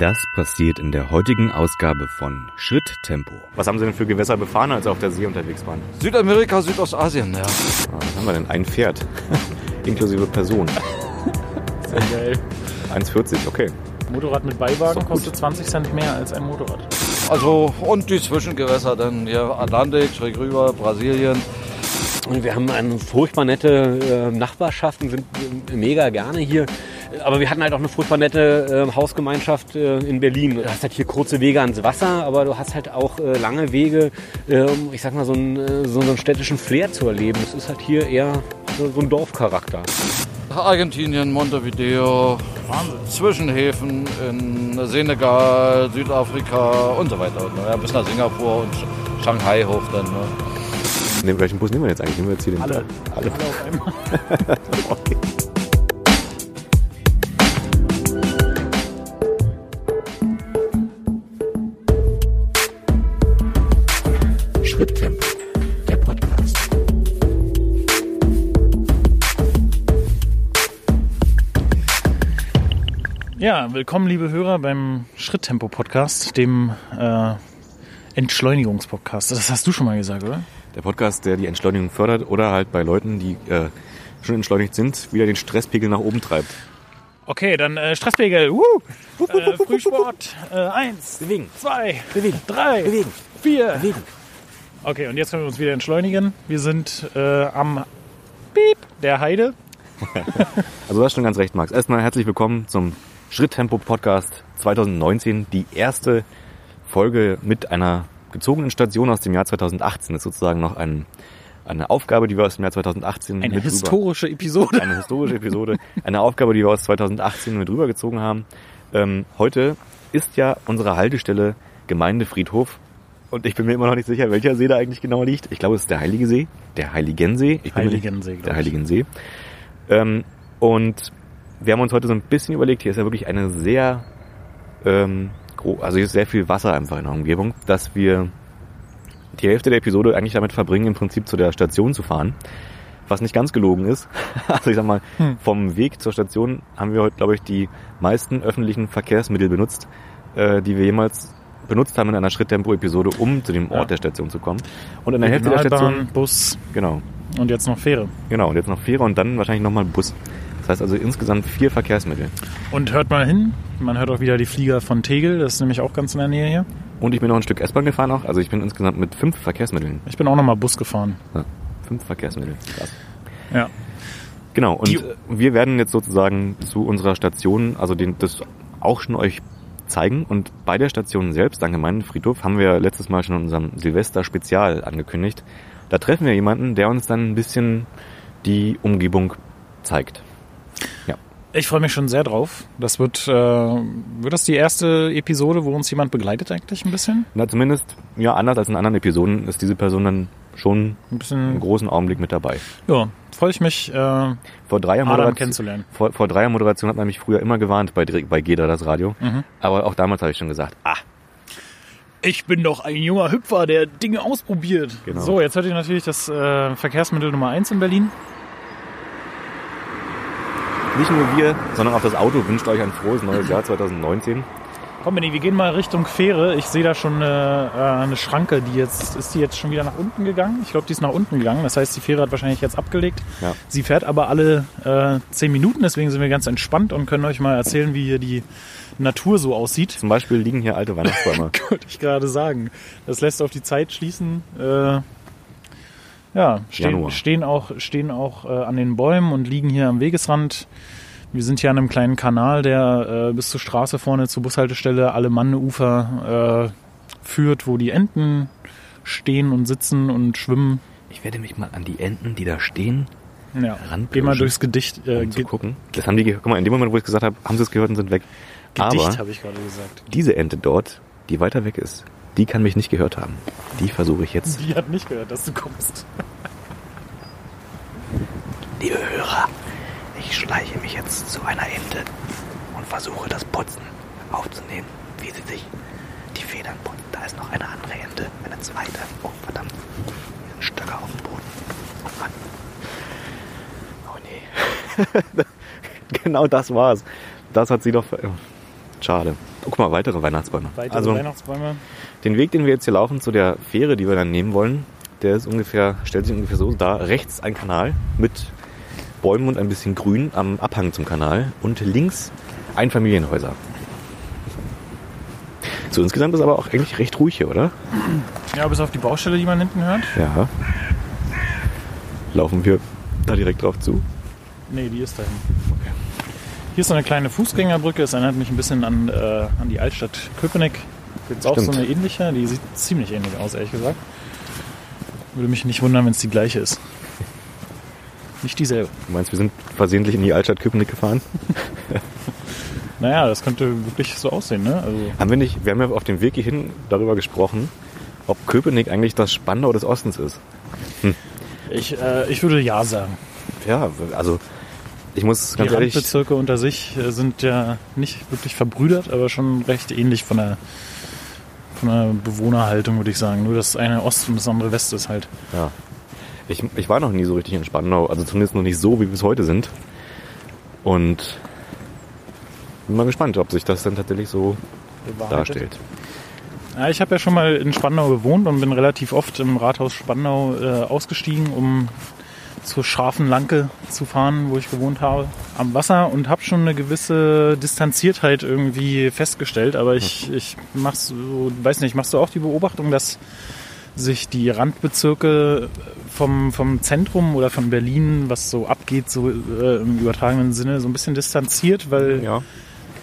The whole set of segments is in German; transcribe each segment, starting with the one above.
Das passiert in der heutigen Ausgabe von Schritttempo. Was haben Sie denn für Gewässer befahren, als Sie auf der See unterwegs waren? Südamerika, Südostasien, ja. Ah, Was haben wir denn? Ein Pferd. Inklusive Person. Sehr geil. 1,40, okay. Motorrad mit Beiwagen kostet 20 Cent mehr als ein Motorrad. Also, und die Zwischengewässer dann hier Atlantik, schräg rüber, Brasilien. Und wir haben eine furchtbar nette äh, Nachbarschaft und sind äh, mega gerne hier. Aber wir hatten halt auch eine furchtbar nette äh, Hausgemeinschaft äh, in Berlin. Du hast halt hier kurze Wege ans Wasser, aber du hast halt auch äh, lange Wege, äh, um, ich sag mal, so einen, äh, so, einen städtischen Flair zu erleben. Es ist halt hier eher so, so ein Dorfcharakter. Argentinien, Montevideo, Zwischenhäfen in Senegal, Südafrika und so weiter. Ja, bis nach Singapur und Shanghai hoch dann. Ne? Ne, welchen Bus nehmen wir jetzt eigentlich? Nehmen wir jetzt hier den Alle. Alle. Alle auf einmal. Okay. Ja, willkommen, liebe Hörer, beim Schritttempo-Podcast, dem äh, Entschleunigungspodcast. Das hast du schon mal gesagt, oder? Der Podcast, der die Entschleunigung fördert oder halt bei Leuten, die äh, schon entschleunigt sind, wieder den Stresspegel nach oben treibt. Okay, dann äh, Stresspegel. Woo! Äh, Frühsport. Äh, eins, Bewegen. zwei, Bewegen. drei, Bewegen. vier. Bewegen. Okay, und jetzt können wir uns wieder entschleunigen. Wir sind äh, am Piep der Heide. Also du hast schon ganz recht, Max. Erstmal herzlich willkommen zum Schritttempo-Podcast 2019. Die erste Folge mit einer gezogenen Station aus dem Jahr 2018. Das ist sozusagen noch ein, eine Aufgabe, die wir aus dem Jahr 2018 Eine mit rüber- historische Episode. eine historische Episode, eine Aufgabe, die wir aus 2018 mit rübergezogen haben. Ähm, heute ist ja unsere Haltestelle Gemeindefriedhof. Und ich bin mir immer noch nicht sicher, welcher See da eigentlich genau liegt. Ich glaube, es ist der Heilige See, der Heiligensee. Ich nicht- Heiligensee, glaub Der ich. Heiligensee. Ähm, und wir haben uns heute so ein bisschen überlegt, hier ist ja wirklich eine sehr, ähm, also hier ist sehr viel Wasser einfach in der Umgebung, dass wir die Hälfte der Episode eigentlich damit verbringen, im Prinzip zu der Station zu fahren. Was nicht ganz gelogen ist. Also ich sag mal, Hm. vom Weg zur Station haben wir heute, glaube ich, die meisten öffentlichen Verkehrsmittel benutzt, äh, die wir jemals benutzt haben in einer Schritttempo-Episode, um zu dem Ort Ja. der Station zu kommen. Und in der Hälfte der Station, Bus genau, und jetzt noch Fähre. genau, und jetzt noch Fähre und dann wahrscheinlich nochmal Bus. Das heißt also insgesamt vier Verkehrsmittel. Und hört mal hin, man hört auch wieder die Flieger von Tegel, das ist nämlich auch ganz in der Nähe hier. Und ich bin noch ein Stück S-Bahn gefahren auch. Also ich bin insgesamt mit fünf Verkehrsmitteln. Ich bin auch nochmal Bus gefahren. Ja, fünf Verkehrsmittel. Krass. Ja. Genau, und Die- wir werden jetzt sozusagen zu unserer Station, also den, das auch schon euch zeigen. Und bei der Station selbst, am Gemeindefriedhof, haben wir letztes Mal schon in unserem Silvester-Spezial angekündigt. Da treffen wir jemanden, der uns dann ein bisschen die Umgebung zeigt. Ich freue mich schon sehr drauf. Das wird, äh, wird das die erste Episode, wo uns jemand begleitet eigentlich ein bisschen? Na, zumindest, ja, anders als in anderen Episoden ist diese Person dann schon Ein bisschen, im großen Augenblick mit dabei. ja, freue ich mich, äh, Adam Vor dreier Moderation, kennenzulernen. vor, vor dreier Moderation hat man mich früher immer gewarnt bei, bei Geda das Radio. Mhm. Aber auch damals habe ich schon gesagt, ah, Ich bin doch ein junger Hüpfer, der Dinge ausprobiert. Genau. So, jetzt hört ihr natürlich das äh, Verkehrsmittel Nummer eins in Berlin. Nicht nur wir, sondern auch das Auto wünscht euch ein frohes neues Jahr 2019. Komm, Benni, wir gehen mal Richtung Fähre. Ich sehe da schon eine, äh, eine Schranke, die jetzt, ist die jetzt schon wieder nach unten gegangen? Ich glaube, die ist nach unten gegangen. Das heißt, die Fähre hat wahrscheinlich jetzt abgelegt. Ja. Sie fährt aber alle äh, zehn Minuten, deswegen sind wir ganz entspannt und können euch mal erzählen, wie hier die Natur so aussieht. Zum Beispiel liegen hier alte Weihnachtsbäume. Wollte ich gerade sagen. Das lässt auf die Zeit schließen. Äh, ja, stehen, stehen auch, stehen auch äh, an den Bäumen und liegen hier am Wegesrand. Wir sind hier an einem kleinen Kanal, der äh, bis zur Straße vorne zur Bushaltestelle Alemannenufer äh, führt, wo die Enten stehen und sitzen und schwimmen. Ich werde mich mal an die Enten, die da stehen, Ja. Ranpirschen. Geh mal durchs Gedicht. Äh, um zu gucken. Das haben die, ge- guck mal, in dem Moment, wo ich es gesagt habe, haben sie es gehört und sind weg. Gedicht habe ich gerade gesagt. diese Ente dort, die weiter weg ist, die kann mich nicht gehört haben. Die versuche ich jetzt. Die hat nicht gehört, dass du kommst. Liebe Hörer, ich schleiche mich jetzt zu einer Ente und versuche das Putzen aufzunehmen, wie sie sich die Federn putzt. Da ist noch eine andere Ente, eine zweite. Oh, verdammt. Hier sind Stöcker auf dem Boden. Oh Mann. Oh nee. genau das war's. Das hat sie doch. ver- Schade. Guck mal, weitere Weihnachtsbäume. Weitere also Weihnachtsbäume. den Weg, den wir jetzt hier laufen zu der Fähre, die wir dann nehmen wollen, der ist ungefähr, stellt sich ungefähr so dar. Rechts ein Kanal mit Bäumen und ein bisschen Grün am Abhang zum Kanal und links Einfamilienhäuser. So insgesamt ist aber auch eigentlich recht ruhig hier, oder? Ja, bis auf die Baustelle, die man hinten hört. Ja. Laufen wir da direkt drauf zu? Nee, die ist da hinten. Hier ist so eine kleine Fußgängerbrücke. Es erinnert mich ein bisschen an, äh, an die Altstadt Köpenick. Gibt auch so eine ähnliche. Die sieht ziemlich ähnlich aus, ehrlich gesagt. Würde mich nicht wundern, wenn es die gleiche ist. Nicht dieselbe. Du meinst, wir sind versehentlich in die Altstadt Köpenick gefahren? Naja, das könnte wirklich so aussehen, ne? Also, Haben wir nicht, wir haben ja auf dem Weg hierhin darüber gesprochen, ob Köpenick eigentlich das Spandau des Ostens ist. ich, äh, ich würde ja sagen. Ja, also ich muss Die ganz ehrlich, Randbezirke unter sich äh, sind ja nicht wirklich verbrüdert, aber schon recht ähnlich von der, von der Bewohnerhaltung, würde ich sagen. Nur das eine Ost und das andere West ist halt. ja. Ich, ich war noch nie so richtig in Spandau, also zumindest noch nicht so, wie wir es heute sind. Und bin mal gespannt, ob sich das dann tatsächlich so darstellt. Ja, ich habe ja schon mal in Spandau gewohnt und bin relativ oft im Rathaus Spandau äh, ausgestiegen, um zur scharfen Lanke zu fahren, wo ich gewohnt habe, am Wasser und habe schon eine gewisse Distanziertheit irgendwie festgestellt. Aber ich, ich mach's so, weiß nicht, machst du auch die Beobachtung, dass sich die Randbezirke vom, vom Zentrum oder von Berlin, was so abgeht, so äh, im übertragenen Sinne, so ein bisschen distanziert, weil Ja,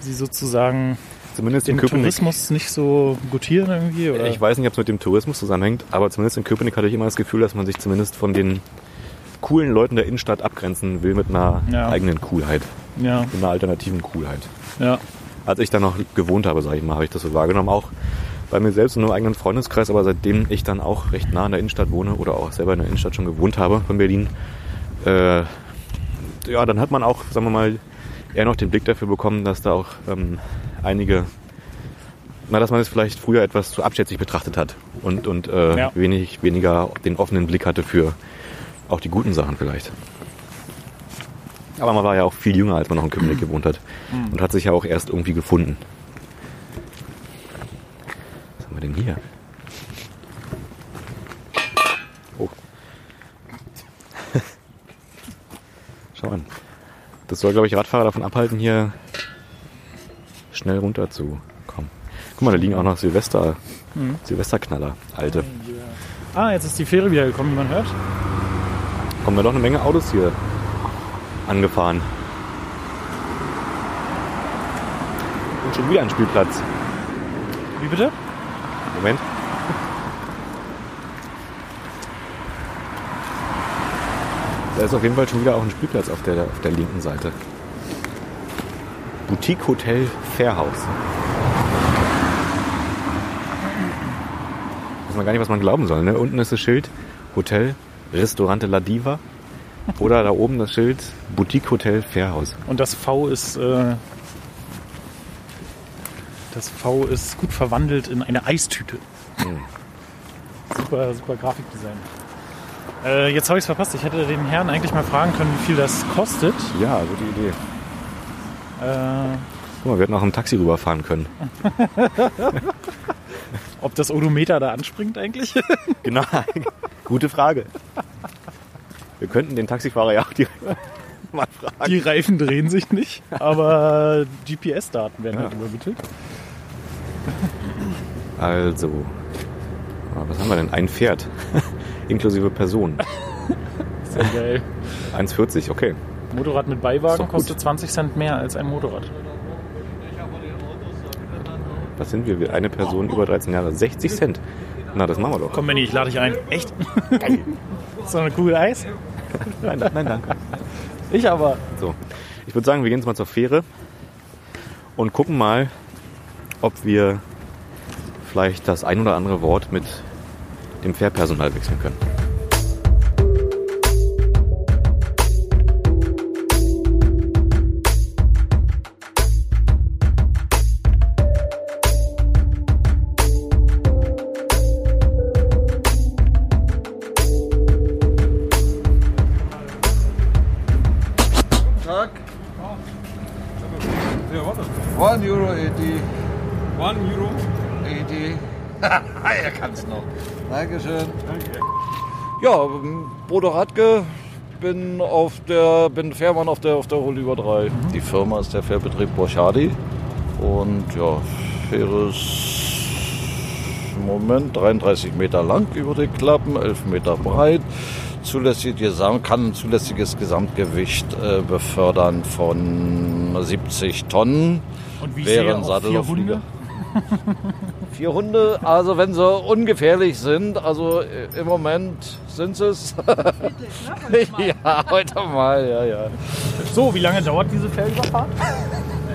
sie sozusagen zumindest in den. Tourismus nicht so gutieren irgendwie? Oder? Ich weiß nicht, ob es mit dem Tourismus zusammenhängt, aber zumindest in Köpenick hatte ich immer das Gefühl, dass man sich zumindest von den coolen Leuten der Innenstadt abgrenzen will mit einer Ja. eigenen Coolheit, Ja, mit einer alternativen Coolheit. ja. Als ich da noch gewohnt habe, sage ich mal, habe ich das so wahrgenommen. Auch bei mir selbst in einem eigenen Freundeskreis, aber seitdem ich dann auch recht nah in der Innenstadt wohne oder auch selber in der Innenstadt schon gewohnt habe von Berlin, äh, ja, dann hat man auch, sagen wir mal, eher noch den Blick dafür bekommen, dass da auch ähm, einige, na, dass man es vielleicht früher etwas zu abschätzig betrachtet hat und, und äh, Ja. wenig, weniger den offenen Blick hatte für auch die guten Sachen vielleicht. Aber man war ja auch viel jünger, als man noch in Köpenick gewohnt hat und hat sich ja auch erst irgendwie gefunden. Was haben wir denn hier? Oh. Schau an. Das soll, glaube ich, Radfahrer davon abhalten, hier schnell runter zu kommen. Guck mal, da liegen auch noch Silvester, Silvesterknaller, alte. Ah, jetzt ist die Fähre wieder gekommen, wie man hört. Kommen wir doch eine Menge Autos hier angefahren. Und schon wieder ein Spielplatz. Wie bitte? Moment. Da ist auf jeden Fall schon wieder auch ein Spielplatz auf der, auf der linken Seite. Boutique Hotel Fairhaus. Weiß man gar nicht, was man glauben soll. Ne? Unten ist das Schild Hotel Restaurante La Diva. Oder da oben das Schild Boutique Hotel Fairhaus. Und das V ist. Äh, das V ist gut verwandelt in eine Eistüte. Hm. Super, super Grafikdesign. Äh, jetzt habe ich es verpasst. Ich hätte den Herrn eigentlich mal fragen können, wie viel das kostet. Ja, gute Idee. Äh, Guck mal, wir hätten auch im Taxi rüberfahren können. ob das Odometer da anspringt eigentlich? Genau. Gute Frage. Wir könnten den Taxifahrer ja auch direkt mal fragen. Die Reifen drehen sich nicht, aber GPS-Daten werden halt übermittelt. Also, ah, was haben wir denn? Ein Pferd. Inklusive Person. Sehr geil. 1,40, okay. Motorrad mit Beiwagen kostet 20 Cent mehr als ein Motorrad. Was sind wir? Wir- Eine Person über 13 Jahre. 60 Cent. Na, das machen wir doch. Komm, Benni, ich lade dich ein. Echt? so eine Kugel Eis? Nein, nein, danke. Ich aber. So. Ich würde sagen, wir gehen jetzt mal zur Fähre und gucken mal, ob wir vielleicht das ein oder andere Wort mit dem Fährpersonal wechseln können. Dankeschön. Ja, ähm, Bodo Radke. Bin auf der, bin Fährmann auf der, auf der Hol über 3. Die Firma ist der Fährbetrieb Borchardi. Und ja, Fähre ist im Moment 33 Meter lang über die Klappen, 11 Meter breit. Zulässig, kann ein zulässiges Gesamtgewicht äh, befördern von 70 Tonnen. Und wie auch Sattel auf vier Hunde? Vier Hunde, also wenn sie ungefährlich sind, also äh, im Moment sind es. ja, heute mal, ja, ja. So, wie lange dauert diese Fährüberfahrt?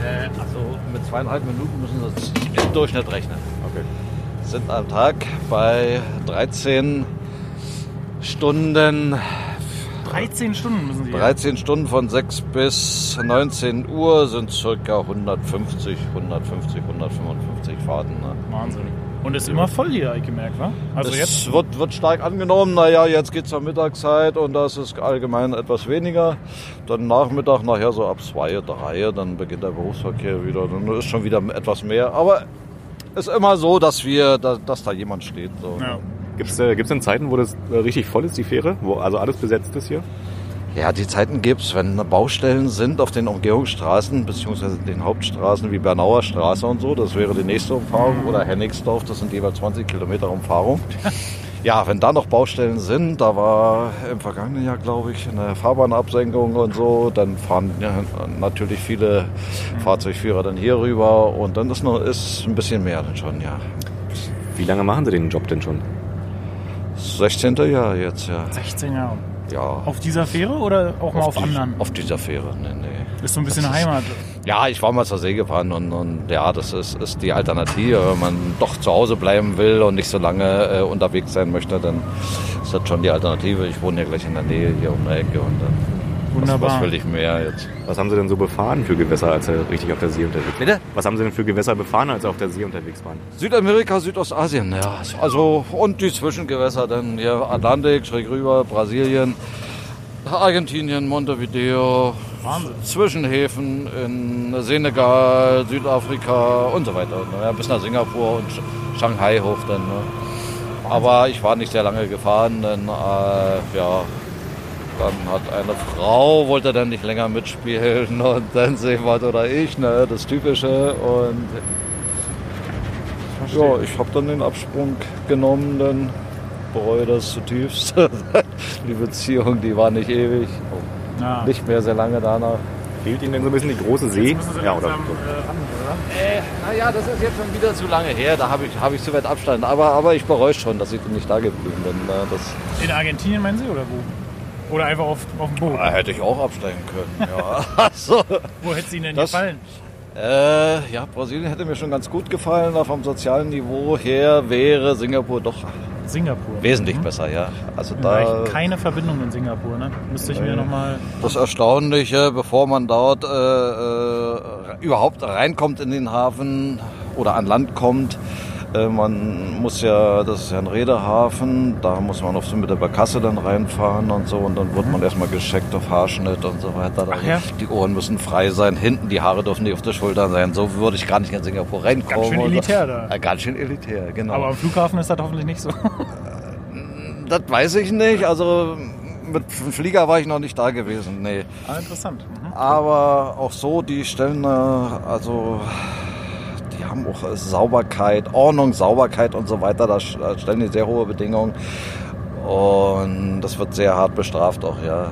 Äh, also mit zweieinhalb Minuten müssen Sie im Durchschnitt rechnen. Okay. Sind am Tag bei 13 Stunden, 13 Stunden müssen Sie. 13 Stunden von 6 bis 19 Uhr sind circa 150, 150, 155 Fahrten. Ne? Wahnsinn. Und ist immer voll hier, ich gemerkt, wa? Also es jetzt. wird, wird stark angenommen. Naja, jetzt geht es zur Mittagszeit und das ist allgemein etwas weniger. Dann Nachmittag, nachher so ab 2, 3, dann beginnt der Berufsverkehr wieder. Dann ist schon wieder etwas mehr. Aber es ist immer so, dass wir, da, dass da jemand steht. So. Ja. Gibt es äh, gibt's denn Zeiten, wo das äh, richtig voll ist, die Fähre? Wo also alles besetzt ist hier? Ja, die Zeiten gibt's, wenn Baustellen sind auf den Umgehungsstraßen beziehungsweise den Hauptstraßen wie Bernauer Straße und so. Das wäre die nächste Umfahrung oder Hennigsdorf, das sind jeweils 20 Kilometer Umfahrung. Ja, wenn da noch Baustellen sind, da war im vergangenen Jahr, glaube ich, eine Fahrbahnabsenkung und so, dann fahren ja, natürlich viele Fahrzeugführer dann hier rüber und dann ist, noch, ist ein bisschen mehr dann schon, ja. Wie lange machen Sie den Job denn schon? 16. Jahr jetzt, ja. 16 Jahre. ja. Auf dieser Fähre oder auch mal auf, die- anderen? Auf dieser Fähre, nee, nee. ist so ein bisschen das ist- Heimat. Ja, ich war mal zur See gefahren und, und ja, das ist, ist die Alternative. Wenn man doch zu Hause bleiben will und nicht so lange äh, unterwegs sein möchte, dann ist das schon die Alternative. Ich wohne ja gleich in der Nähe hier um die Ecke und dann Wunderbar. was will ich mehr jetzt? Was haben Sie denn so befahren für Gewässer, als Sie richtig auf der See unterwegs waren? Bitte? Was haben Sie denn für Gewässer befahren, als Sie auf der See unterwegs waren? Südamerika, Südostasien, ja. Also und die Zwischengewässer dann hier Atlantik, schräg rüber, Brasilien, Argentinien, Montevideo, Wahnsinn. Zwischenhäfen in Senegal, Südafrika und so weiter. Ja, bis nach Singapur und Sch- Shanghai hoch dann. Ne. Aber ich war nicht sehr lange gefahren, denn äh, ja, dann hat eine Frau, wollte dann nicht länger mitspielen und dann Seefahrt oder ich, ne, das Typische. Und ja, ich habe dann den Absprung genommen, dann bereue das zutiefst. die Beziehung, die war nicht ewig, Ja. nicht mehr sehr lange danach. Fehlt Ihnen denn so ein bisschen die große See? Ja, oder? langsam, äh, oder? Äh, naja, das ist jetzt schon wieder zu lange her, da habe ich, hab ich zu weit Abstand. Aber, aber ich bereue schon, dass ich nicht da geblieben bin. ne, Das In Argentinien meinen Sie oder wo? Oder einfach auf, auf dem Boot? da hätte ich auch absteigen können. Ja. also, Wo hätte es Ihnen denn Das- gefallen? äh, ja, Brasilien hätte mir schon ganz gut gefallen, aber vom sozialen Niveau her wäre Singapur doch Singapur. wesentlich Mhm. besser, ja. Also Da keine Verbindung in Singapur, ne? Müsste ich mir nochmal. Das Erstaunliche, bevor man dort äh, äh, überhaupt reinkommt in den Hafen oder an Land kommt, äh, man muss ja, das ist ja ein Reederhafen, da muss man auf so mit der Barkasse dann reinfahren und so und dann wird man erstmal gescheckt auf Haarschnitt und so weiter. Ach ja? Die Ohren müssen frei sein, hinten die Haare dürfen nicht auf der Schulter sein. So würde ich gar nicht in Singapur reinkommen. Ganz schön elitär da. Ja, ganz schön elitär, genau. Aber am Flughafen ist das hoffentlich nicht so. das weiß ich nicht. Also mit dem Flieger war ich noch nicht da gewesen. Nee. Ah, interessant. Mhm. Aber auch so, die stellen, äh, also haben auch äh, Sauberkeit, Ordnung, Sauberkeit und so weiter. Da stellen die sehr hohe Bedingungen. Und das wird sehr hart bestraft auch, ja.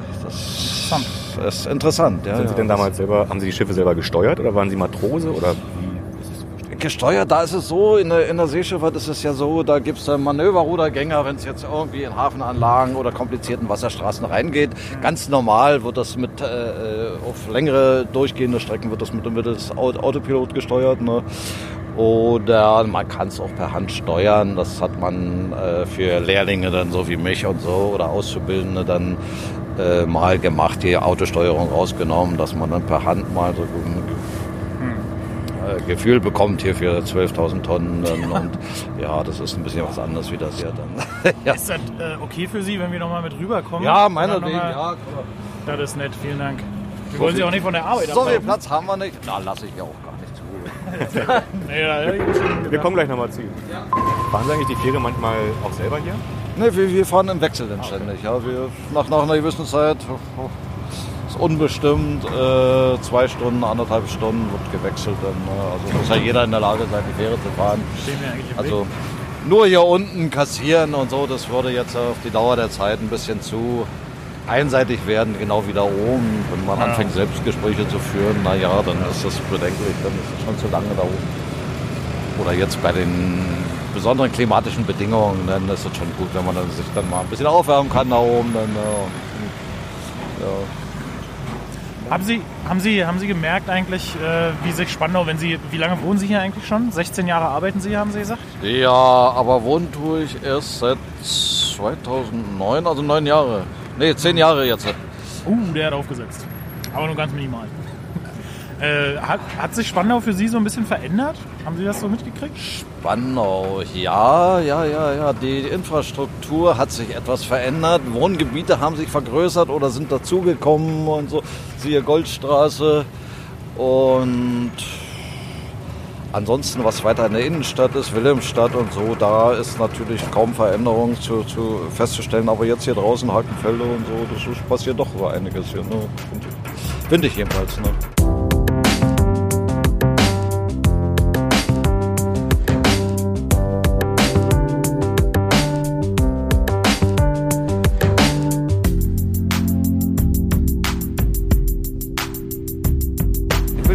Das ist interessant. Ja, Sind Sie ja. denn damals selber, haben Sie die Schiffe selber gesteuert oder waren Sie Matrose oder Gesteuert, da ist es so, in der, in der Seeschifffahrt ist es ja so, da gibt es Manöverrudergänger, wenn es jetzt irgendwie in Hafenanlagen oder komplizierten Wasserstraßen reingeht. Ganz normal wird das mit, äh, äh, auf längere durchgehende Strecken wird das mit mittels Au- Autopilot gesteuert. Ne? Oder man kann es auch per Hand steuern. Das hat man äh, für Lehrlinge dann so wie mich und so oder Auszubildende dann äh, mal gemacht, die Autosteuerung rausgenommen, dass man dann per Hand mal so äh, Gefühl bekommt hier für 12.000 Tonnen. Und ja, das ist ein bisschen was anderes wie das hier dann. ja. Ist das äh, okay für Sie, wenn wir nochmal mit rüberkommen? ja, meinetwegen, ja. Das ist nett, vielen Dank. Wir wollen Sie auch nicht von der Arbeit So viel. Platz haben wir nicht. Na, lasse ich ja auch gar nicht zu. Wir kommen gleich nochmal zu. Fahren Sie eigentlich die Fähre manchmal auch selber hier? Ne, wir, wir fahren im Wechsel dann ständig. Ja, wir, nach, nach einer gewissen Zeit ist unbestimmt, äh, zwei Stunden, anderthalb Stunden wird gewechselt. Dann, ne? Also muss ja jeder in der Lage sein, die Fähre zu fahren. Also nur hier unten kassieren und so, das würde jetzt auf die Dauer der Zeit ein bisschen zu einseitig werden, genau wie da oben. Wenn man Ja. anfängt, Selbstgespräche zu führen, naja, dann ist das bedenklich, dann ist es schon zu lange da oben. Oder jetzt bei den besonderen klimatischen Bedingungen, dann ist es schon gut, wenn man dann sich dann mal ein bisschen aufwärmen kann da oben. Dann, äh, ja. Haben Sie, haben Sie, haben Sie gemerkt eigentlich, äh, wie sich Spandau, wenn Sie, wie lange wohnen Sie hier eigentlich schon? 16 Jahre arbeiten Sie, haben Sie gesagt? ja, aber wohnen tue ich erst seit 2009, also neun Jahre. Nee, zehn Jahre jetzt. Uh, der hat aufgesetzt. Aber nur ganz minimal. Äh, hat, hat sich Spandau für Sie so ein bisschen verändert? Haben Sie das so mitgekriegt? Spannau, ja, ja, ja, ja. Die Infrastruktur hat sich etwas verändert. Wohngebiete haben sich vergrößert oder sind dazugekommen und so. Siehe Goldstraße. Und ansonsten, was weiter in der Innenstadt ist, Wilhelmstadt und so, da ist natürlich kaum Veränderung zu, zu festzustellen. Aber jetzt hier draußen Hakenfelde und so, das ist, passiert doch so einiges hier. Ne? Finde ich jedenfalls. Ne?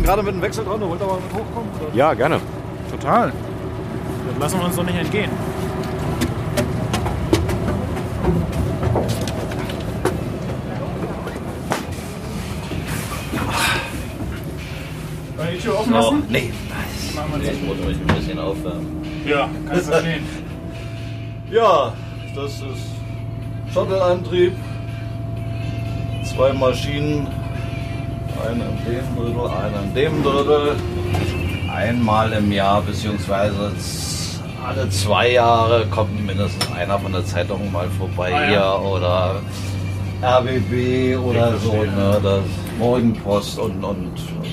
Gerade mit dem Wechsel dran, du wollt aber mit hochkommen? Oder? Ja, gerne. Total. Das lassen wir uns doch nicht entgehen. Wollen wir die Tür offen lassen? nee. Machen wir Ich muss euch ein bisschen aufwärmen. Ja, kann ich verstehen. Ja, das ist Shuttle-Antrieb. Zwei Maschinen. Eine in dem Drittel, eine in dem Drittel. Einmal im Jahr, beziehungsweise alle zwei Jahre kommt mindestens einer von der Zeitung mal vorbei Ah, ja. hier oder RBB oder so, ne, das Morgenpost und, und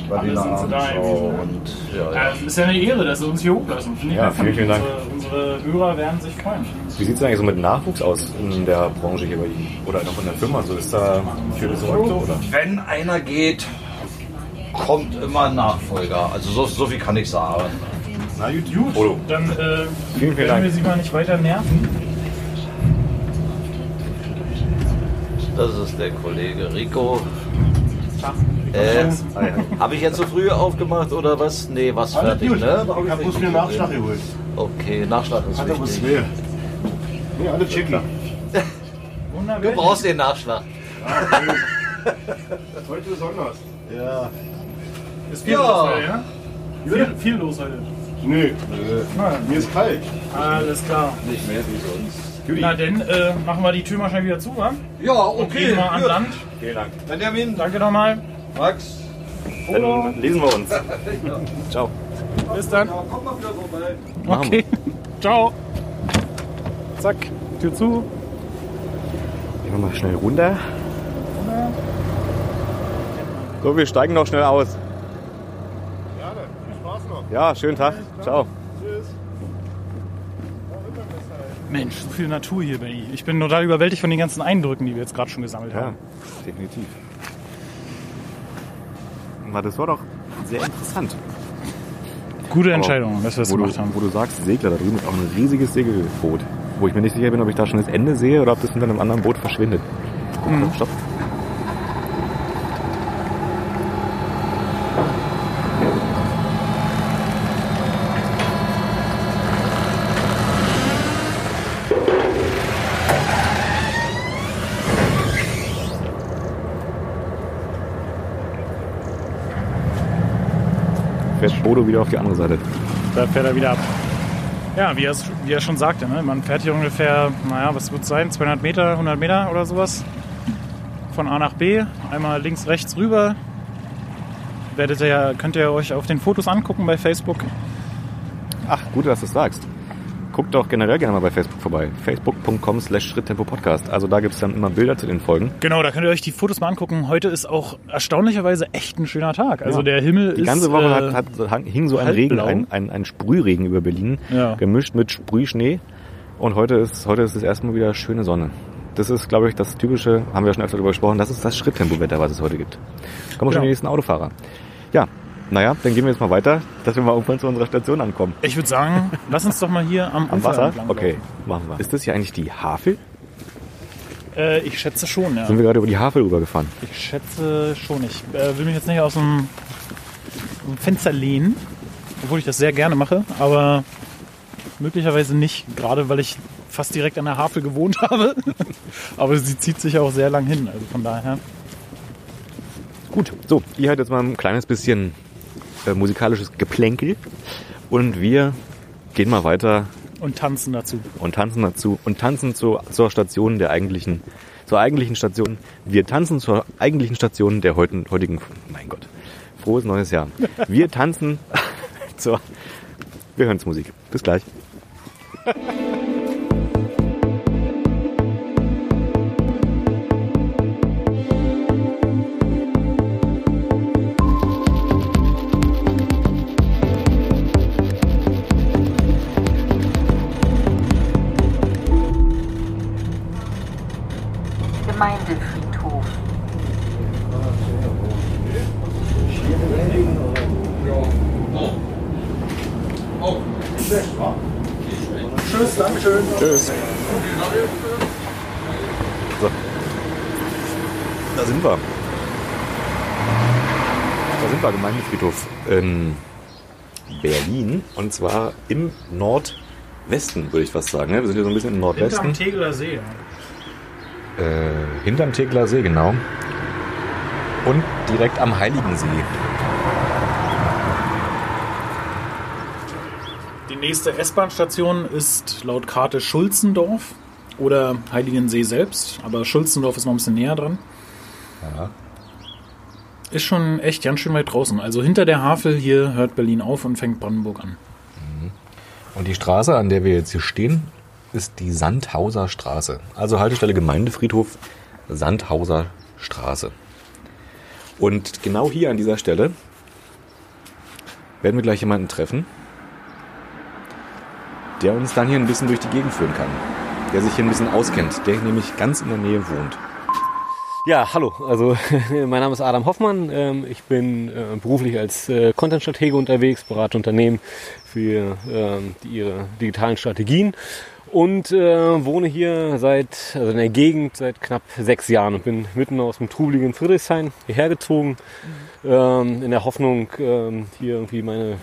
Berliner sind sie da Abendschau irgendwie. und ja, Ja, ja. es ist ja eine Ehre, dass Sie uns hier hochlassen. Finde Ja, vielen, vielen Dank. Unsere, unsere Hörer werden sich freuen. Wie sieht es eigentlich so mit Nachwuchs aus in der Branche hier bei Ihnen? Oder noch in der Firma? So ist da viel so oder? Wenn einer geht, kommt immer ein Nachfolger. Also so, so viel kann ich sagen. Na gut, Gut, Polo. dann äh, Vielen, vielen werden Dank. wir Sie mal nicht weiter nerven. Das ist der Kollege Rico. Äh, Habe ich jetzt so früh aufgemacht oder was? Nee, was fertig, ne? Da hab Ich habe bloß mir einen Nachschlag geholt. Okay, Nachschlag ist Hat wichtig. schwer. Nee, alle checken. Du brauchst den Nachschlag. Heute besonders. Ja. Ist viel Ja. los heute, ja? Viel, viel los heute. Nee, mir ist kalt. Alles klar. Nicht mehr wie sonst. Na denn, äh, machen wir die Tür mal schnell wieder zu, wa? Ja, Und okay. gehen mal an gut. Land. Vielen Dank. Benjamin, Danke nochmal. Max. Dann lesen wir uns. Ciao. Bis dann. Ja, komm mal wieder vorbei. Machen Okay. Ciao. Zack, Tür zu. Gehen wir mal schnell runter. So, wir steigen noch schnell aus. Gerne. Viel Spaß noch. Ja, schönen Tag. Ciao. Tschüss. Mensch, so viel Natur hier, Benny. Ich bin total überwältigt von den ganzen Eindrücken, die wir jetzt gerade schon gesammelt Ja, haben. definitiv. Na, das war doch sehr interessant. Gute Entscheidung, dass wir das wo, gemacht du, haben. wo du sagst, Segler, da drüben ist auch ein riesiges Segelboot. Wo ich mir nicht sicher bin, ob ich da schon das Ende sehe oder ob das hinter einem anderen Boot verschwindet. Mhm. Stopp. Bodo wieder auf die andere Seite. Da fährt er wieder ab. Ja, wie er, wie er schon sagte, ne? man fährt hier ungefähr, naja, was wird es sein, 200 Meter, 100 Meter oder sowas. Von A nach B, einmal links, rechts rüber. Werdet ihr könnt ihr euch auf den Fotos angucken bei Facebook. Ach, gut, dass du es sagst. Guckt doch generell gerne mal bei Facebook vorbei. Facebook.com slash Schritttempo-Podcast. Also da gibt's dann immer Bilder zu den Folgen. Genau, da könnt ihr euch die Fotos mal angucken. Heute ist auch erstaunlicherweise echt ein schöner Tag. Also der Himmel Die ist... ganze Woche äh, hat, hat, hing so ein Regen, ein, ein, ein Sprühregen über Berlin, Ja. gemischt mit Sprühschnee. Und heute ist, heute ist es erstmal wieder schöne Sonne. Das ist, glaube ich, das typische, haben wir schon öfter darüber gesprochen, das ist das Schritttempo-Wetter, was es heute gibt. Kommen wir schon Genau. die nächsten Autofahrer. Ja, naja, dann gehen wir jetzt mal weiter, dass wir mal irgendwann zu unserer Station ankommen. Ich würde sagen, lass uns doch mal hier am, Am Wasser? Okay, machen wir. Ist das hier eigentlich die Havel? Äh, ich schätze schon, ja. Sind wir gerade über die Havel rübergefahren? Ich schätze schon. Ich äh, will mich jetzt nicht aus dem, aus dem Fenster lehnen, obwohl ich das sehr gerne mache, aber möglicherweise nicht, gerade weil ich fast direkt an der Havel gewohnt habe. aber sie zieht sich auch sehr lang hin, also von daher. Gut, so, ihr hört jetzt mal ein kleines bisschen äh, musikalisches Geplänkel und wir gehen mal weiter Und tanzen dazu. und tanzen dazu und tanzen zur, zur Station der eigentlichen, zur eigentlichen Station. Wir tanzen zur eigentlichen Station der heutigen, heutigen mein Gott, frohes neues Jahr. Wir tanzen zur, wir hören Musik. Bis gleich. in Berlin. Und zwar im Nordwesten, würde ich fast sagen. ne? Wir sind hier so ein bisschen im Nordwesten. Tegeler See. Äh, hinterm Tegler See, genau. Und direkt am Heiligen See. Die nächste S-Bahn-Station ist laut Karte Schulzendorf oder Heiligensee selbst, aber Schulzendorf ist noch ein bisschen näher dran. Ja. Ist schon echt ganz schön weit draußen. Also hinter der Havel hier hört Berlin auf und fängt Brandenburg an. Und die Straße, an der wir jetzt hier stehen, ist die Sandhauser Straße. Also Haltestelle Gemeindefriedhof Sandhauser Straße. Und genau hier an dieser Stelle werden wir gleich jemanden treffen, der uns dann hier ein bisschen durch die Gegend führen kann. Der sich hier ein bisschen auskennt, der nämlich ganz in der Nähe wohnt. Ja, hallo. Also mein Name ist Adam Hoffmann. Ähm, Ich bin äh, beruflich als äh, Content-Stratege unterwegs, berate Unternehmen für ähm, ihre digitalen Strategien und äh, wohne hier seit, also in der Gegend seit knapp sechs Jahren und bin mitten aus dem trubeligen Friedrichshain hierher gezogen, ähm, in der Hoffnung, hier irgendwie meine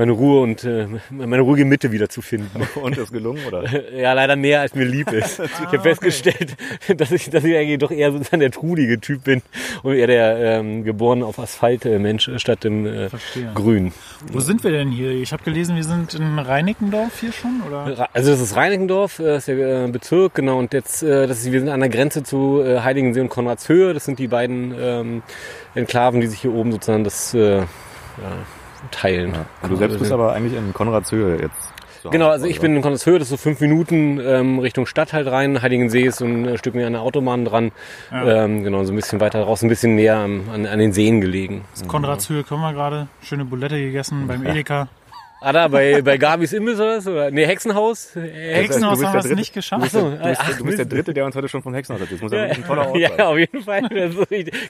meine Ruhe und äh, meine ruhige Mitte wiederzufinden. Und ist gelungen, oder? Ja, leider mehr als mir lieb ist. Ich habe festgestellt, dass ich, dass ich eigentlich doch eher sozusagen der trudige Typ bin und eher der ähm, geboren auf Asphalt äh, Mensch äh, statt im äh, Verstehe. Grün. Wo sind wir denn hier? Ich habe gelesen, wir sind in Reinickendorf hier schon, oder? Also das ist Reinickendorf, äh, das ist der äh, Bezirk, genau. Und jetzt, äh, das ist, wir sind an der Grenze zu äh, Heiligensee und Konradshöhe. Das sind die beiden ähm, Enklaven, die sich hier oben sozusagen das äh, ja, teilen. Und du selbst bist aber eigentlich in Konradshöhe jetzt. Genau, also ich bin in Konradshöhe, das ist so fünf Minuten ähm, Richtung Stadt halt rein. Heiligensee ist so ein äh, Stück mehr an der Autobahn dran. Ja. Ähm, genau, so ein bisschen weiter raus, ein bisschen näher an, an den Seen gelegen. Konradshöhe kommen wir gerade. Schöne Bulette gegessen beim Edeka. Ah, da bei, bei Gabis Imbiss oder was? Oder? Nee, Hexenhaus? Hexenhaus haben wir es nicht geschafft. Du bist, der, Ach so, du, bist, ach, du bist der. Dritte, der uns heute schon von Hexenhaus erzählt. Das muss ja, Ja, wirklich ein toller Ort ja, sein. auf jeden Fall.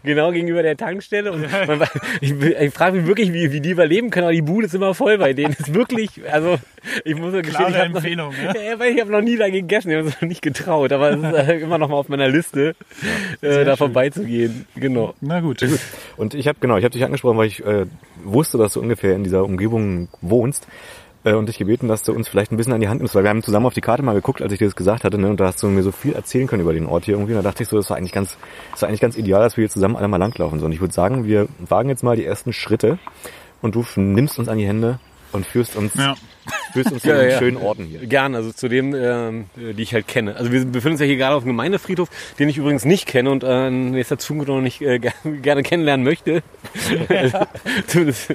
Genau gegenüber der Tankstelle. Und man, ich, ich frage mich wirklich, wie, wie die überleben können, aber die Bude ist immer voll bei denen. Das ist wirklich, also ich muss ja gestehen, Klare ich habe noch, Empfehlung, ja? ja, weil ich habe noch nie da gegessen, ich habe es noch nicht getraut, aber es ist äh, immer noch mal auf meiner Liste, äh, da vorbeizugehen. Genau. Na gut. Und ich habe genau, ich habe dich angesprochen, weil ich äh, wusste, dass du ungefähr in dieser Umgebung wohnst äh, und dich gebeten, dass du uns vielleicht ein bisschen an die Hand nimmst, weil wir haben zusammen auf die Karte mal geguckt, als ich dir das gesagt hatte, ne, und da hast du mir so viel erzählen können über den Ort hier irgendwie. Und da dachte ich so, das war eigentlich ganz, das war eigentlich ganz ideal, dass wir hier zusammen alle mal langlaufen. So, und ich würde sagen, wir wagen jetzt mal die ersten Schritte und du nimmst uns an die Hände und führst uns, Ja. Führst uns zu Ja, den ja. schönen Orten hier. Gern, also zu dem, ähm, äh, die ich halt kenne. Also wir befinden uns ja hier gerade auf dem Gemeindefriedhof, den ich übrigens nicht kenne und äh, in nächster Zukunft noch nicht äh, ger- gerne kennenlernen möchte. Zumindest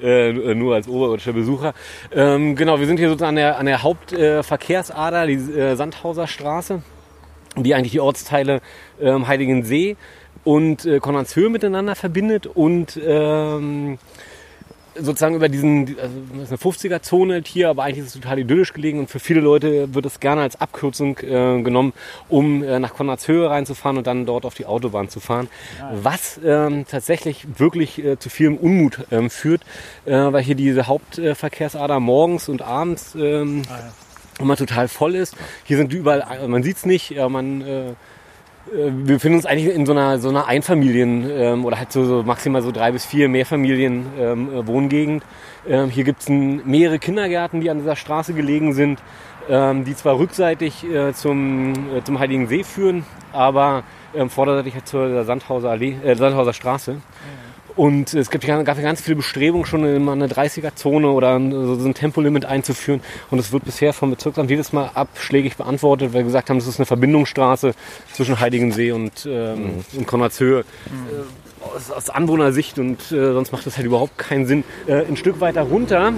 äh, nur als oberirdischer Besucher. Ähm, genau, wir sind hier sozusagen an der, an der Hauptverkehrsader, Verkehrsader, die äh, Sandhauser Straße, die eigentlich die Ortsteile ähm, Heiligensee und äh, Konradshöhe miteinander verbindet und ähm, sozusagen über diesen, also das ist eine 50er-Zone hier, aber eigentlich ist es total idyllisch gelegen und für viele Leute wird es gerne als Abkürzung äh, genommen, um äh, nach Konradshöhe reinzufahren und dann dort auf die Autobahn zu fahren. Was ähm, tatsächlich wirklich äh, zu vielem Unmut ähm, führt, äh, weil hier diese Hauptverkehrsader morgens und abends ähm, immer total voll ist. Hier sind überall, man sieht es nicht, ja, man äh, äh, wir befinden uns eigentlich in so einer, so einer Einfamilien- ähm, oder halt so, so maximal so drei bis vier Mehrfamilien ähm, äh. Ähm, hier gibt es mehrere Kindergärten, die an dieser Straße gelegen sind, ähm, die zwar rückseitig äh, zum, äh, zum Heiligen See führen, aber ähm, vorderseitig halt zur Sandhauser, Allee, äh, Sandhauser Straße. Und es gibt, ja- gab ja ganz viele Bestrebungen, schon in eine 30er-Zone oder ein- so ein Tempolimit einzuführen. Und es wird bisher vom Bezirksamt jedes Mal abschlägig beantwortet, weil wir gesagt haben, das ist eine Verbindungsstraße zwischen Heiligensee und, ähm, und Konradshöhe. Äh, aus, aus Anwohnersicht und äh, sonst macht das halt überhaupt keinen Sinn. Äh, ein Stück weiter runter,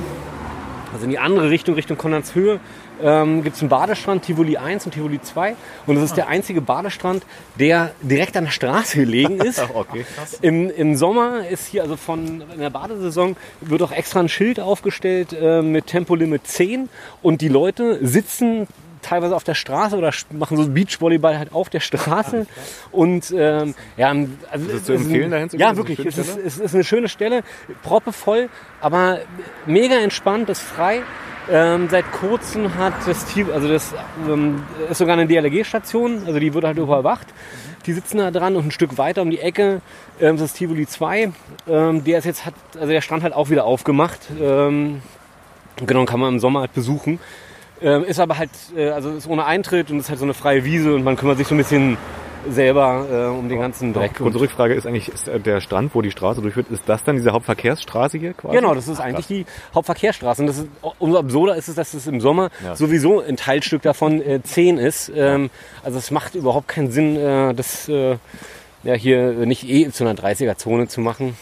also in die andere Richtung, Richtung Konradshöhe, ähm, gibt es einen Badestrand, Tivoli 1 und Tivoli 2. Und das ist der einzige Badestrand, der direkt an der Straße gelegen ist. Okay. Im, Im Sommer ist hier, also von in der Badesaison, wird auch extra ein Schild aufgestellt äh, mit Tempolimit 10 und die Leute sitzen teilweise auf der Straße oder machen so Beachvolleyball halt auf der Straße und ähm, ja, also Ist es zu empfehlen, dahin zu gehen? Ja, Ist wirklich. Es ist, es ist eine schöne Stelle, proppevoll, aber mega entspannt, ist frei. Ähm, seit kurzem hat das Team, also das ähm, ist sogar eine DLRG-Station, also die wird halt überwacht. Die sitzen da dran und ein Stück weiter um die Ecke ähm, ist das Tivoli 2. Ähm, der ist jetzt hat, also der Strand halt auch wieder aufgemacht. Ähm, genau, kann man im Sommer halt besuchen. Ähm, ist aber halt, äh, also ist ohne Eintritt und ist halt so eine freie Wiese und man kümmert sich so ein bisschen selber äh, um den ganzen Dreck. Unsere Rückfrage ist eigentlich, ist äh, der Strand, wo die Straße durchführt, ist das dann diese Hauptverkehrsstraße hier quasi? Genau, das ist eigentlich die Hauptverkehrsstraße. Und das ist, umso absurder ist es, dass es im Sommer Ja. sowieso ein Teilstück davon äh, 10 ist. Ähm, also es macht überhaupt keinen Sinn, äh, das äh, ja, hier nicht eh zu einer 30er-Zone zu machen.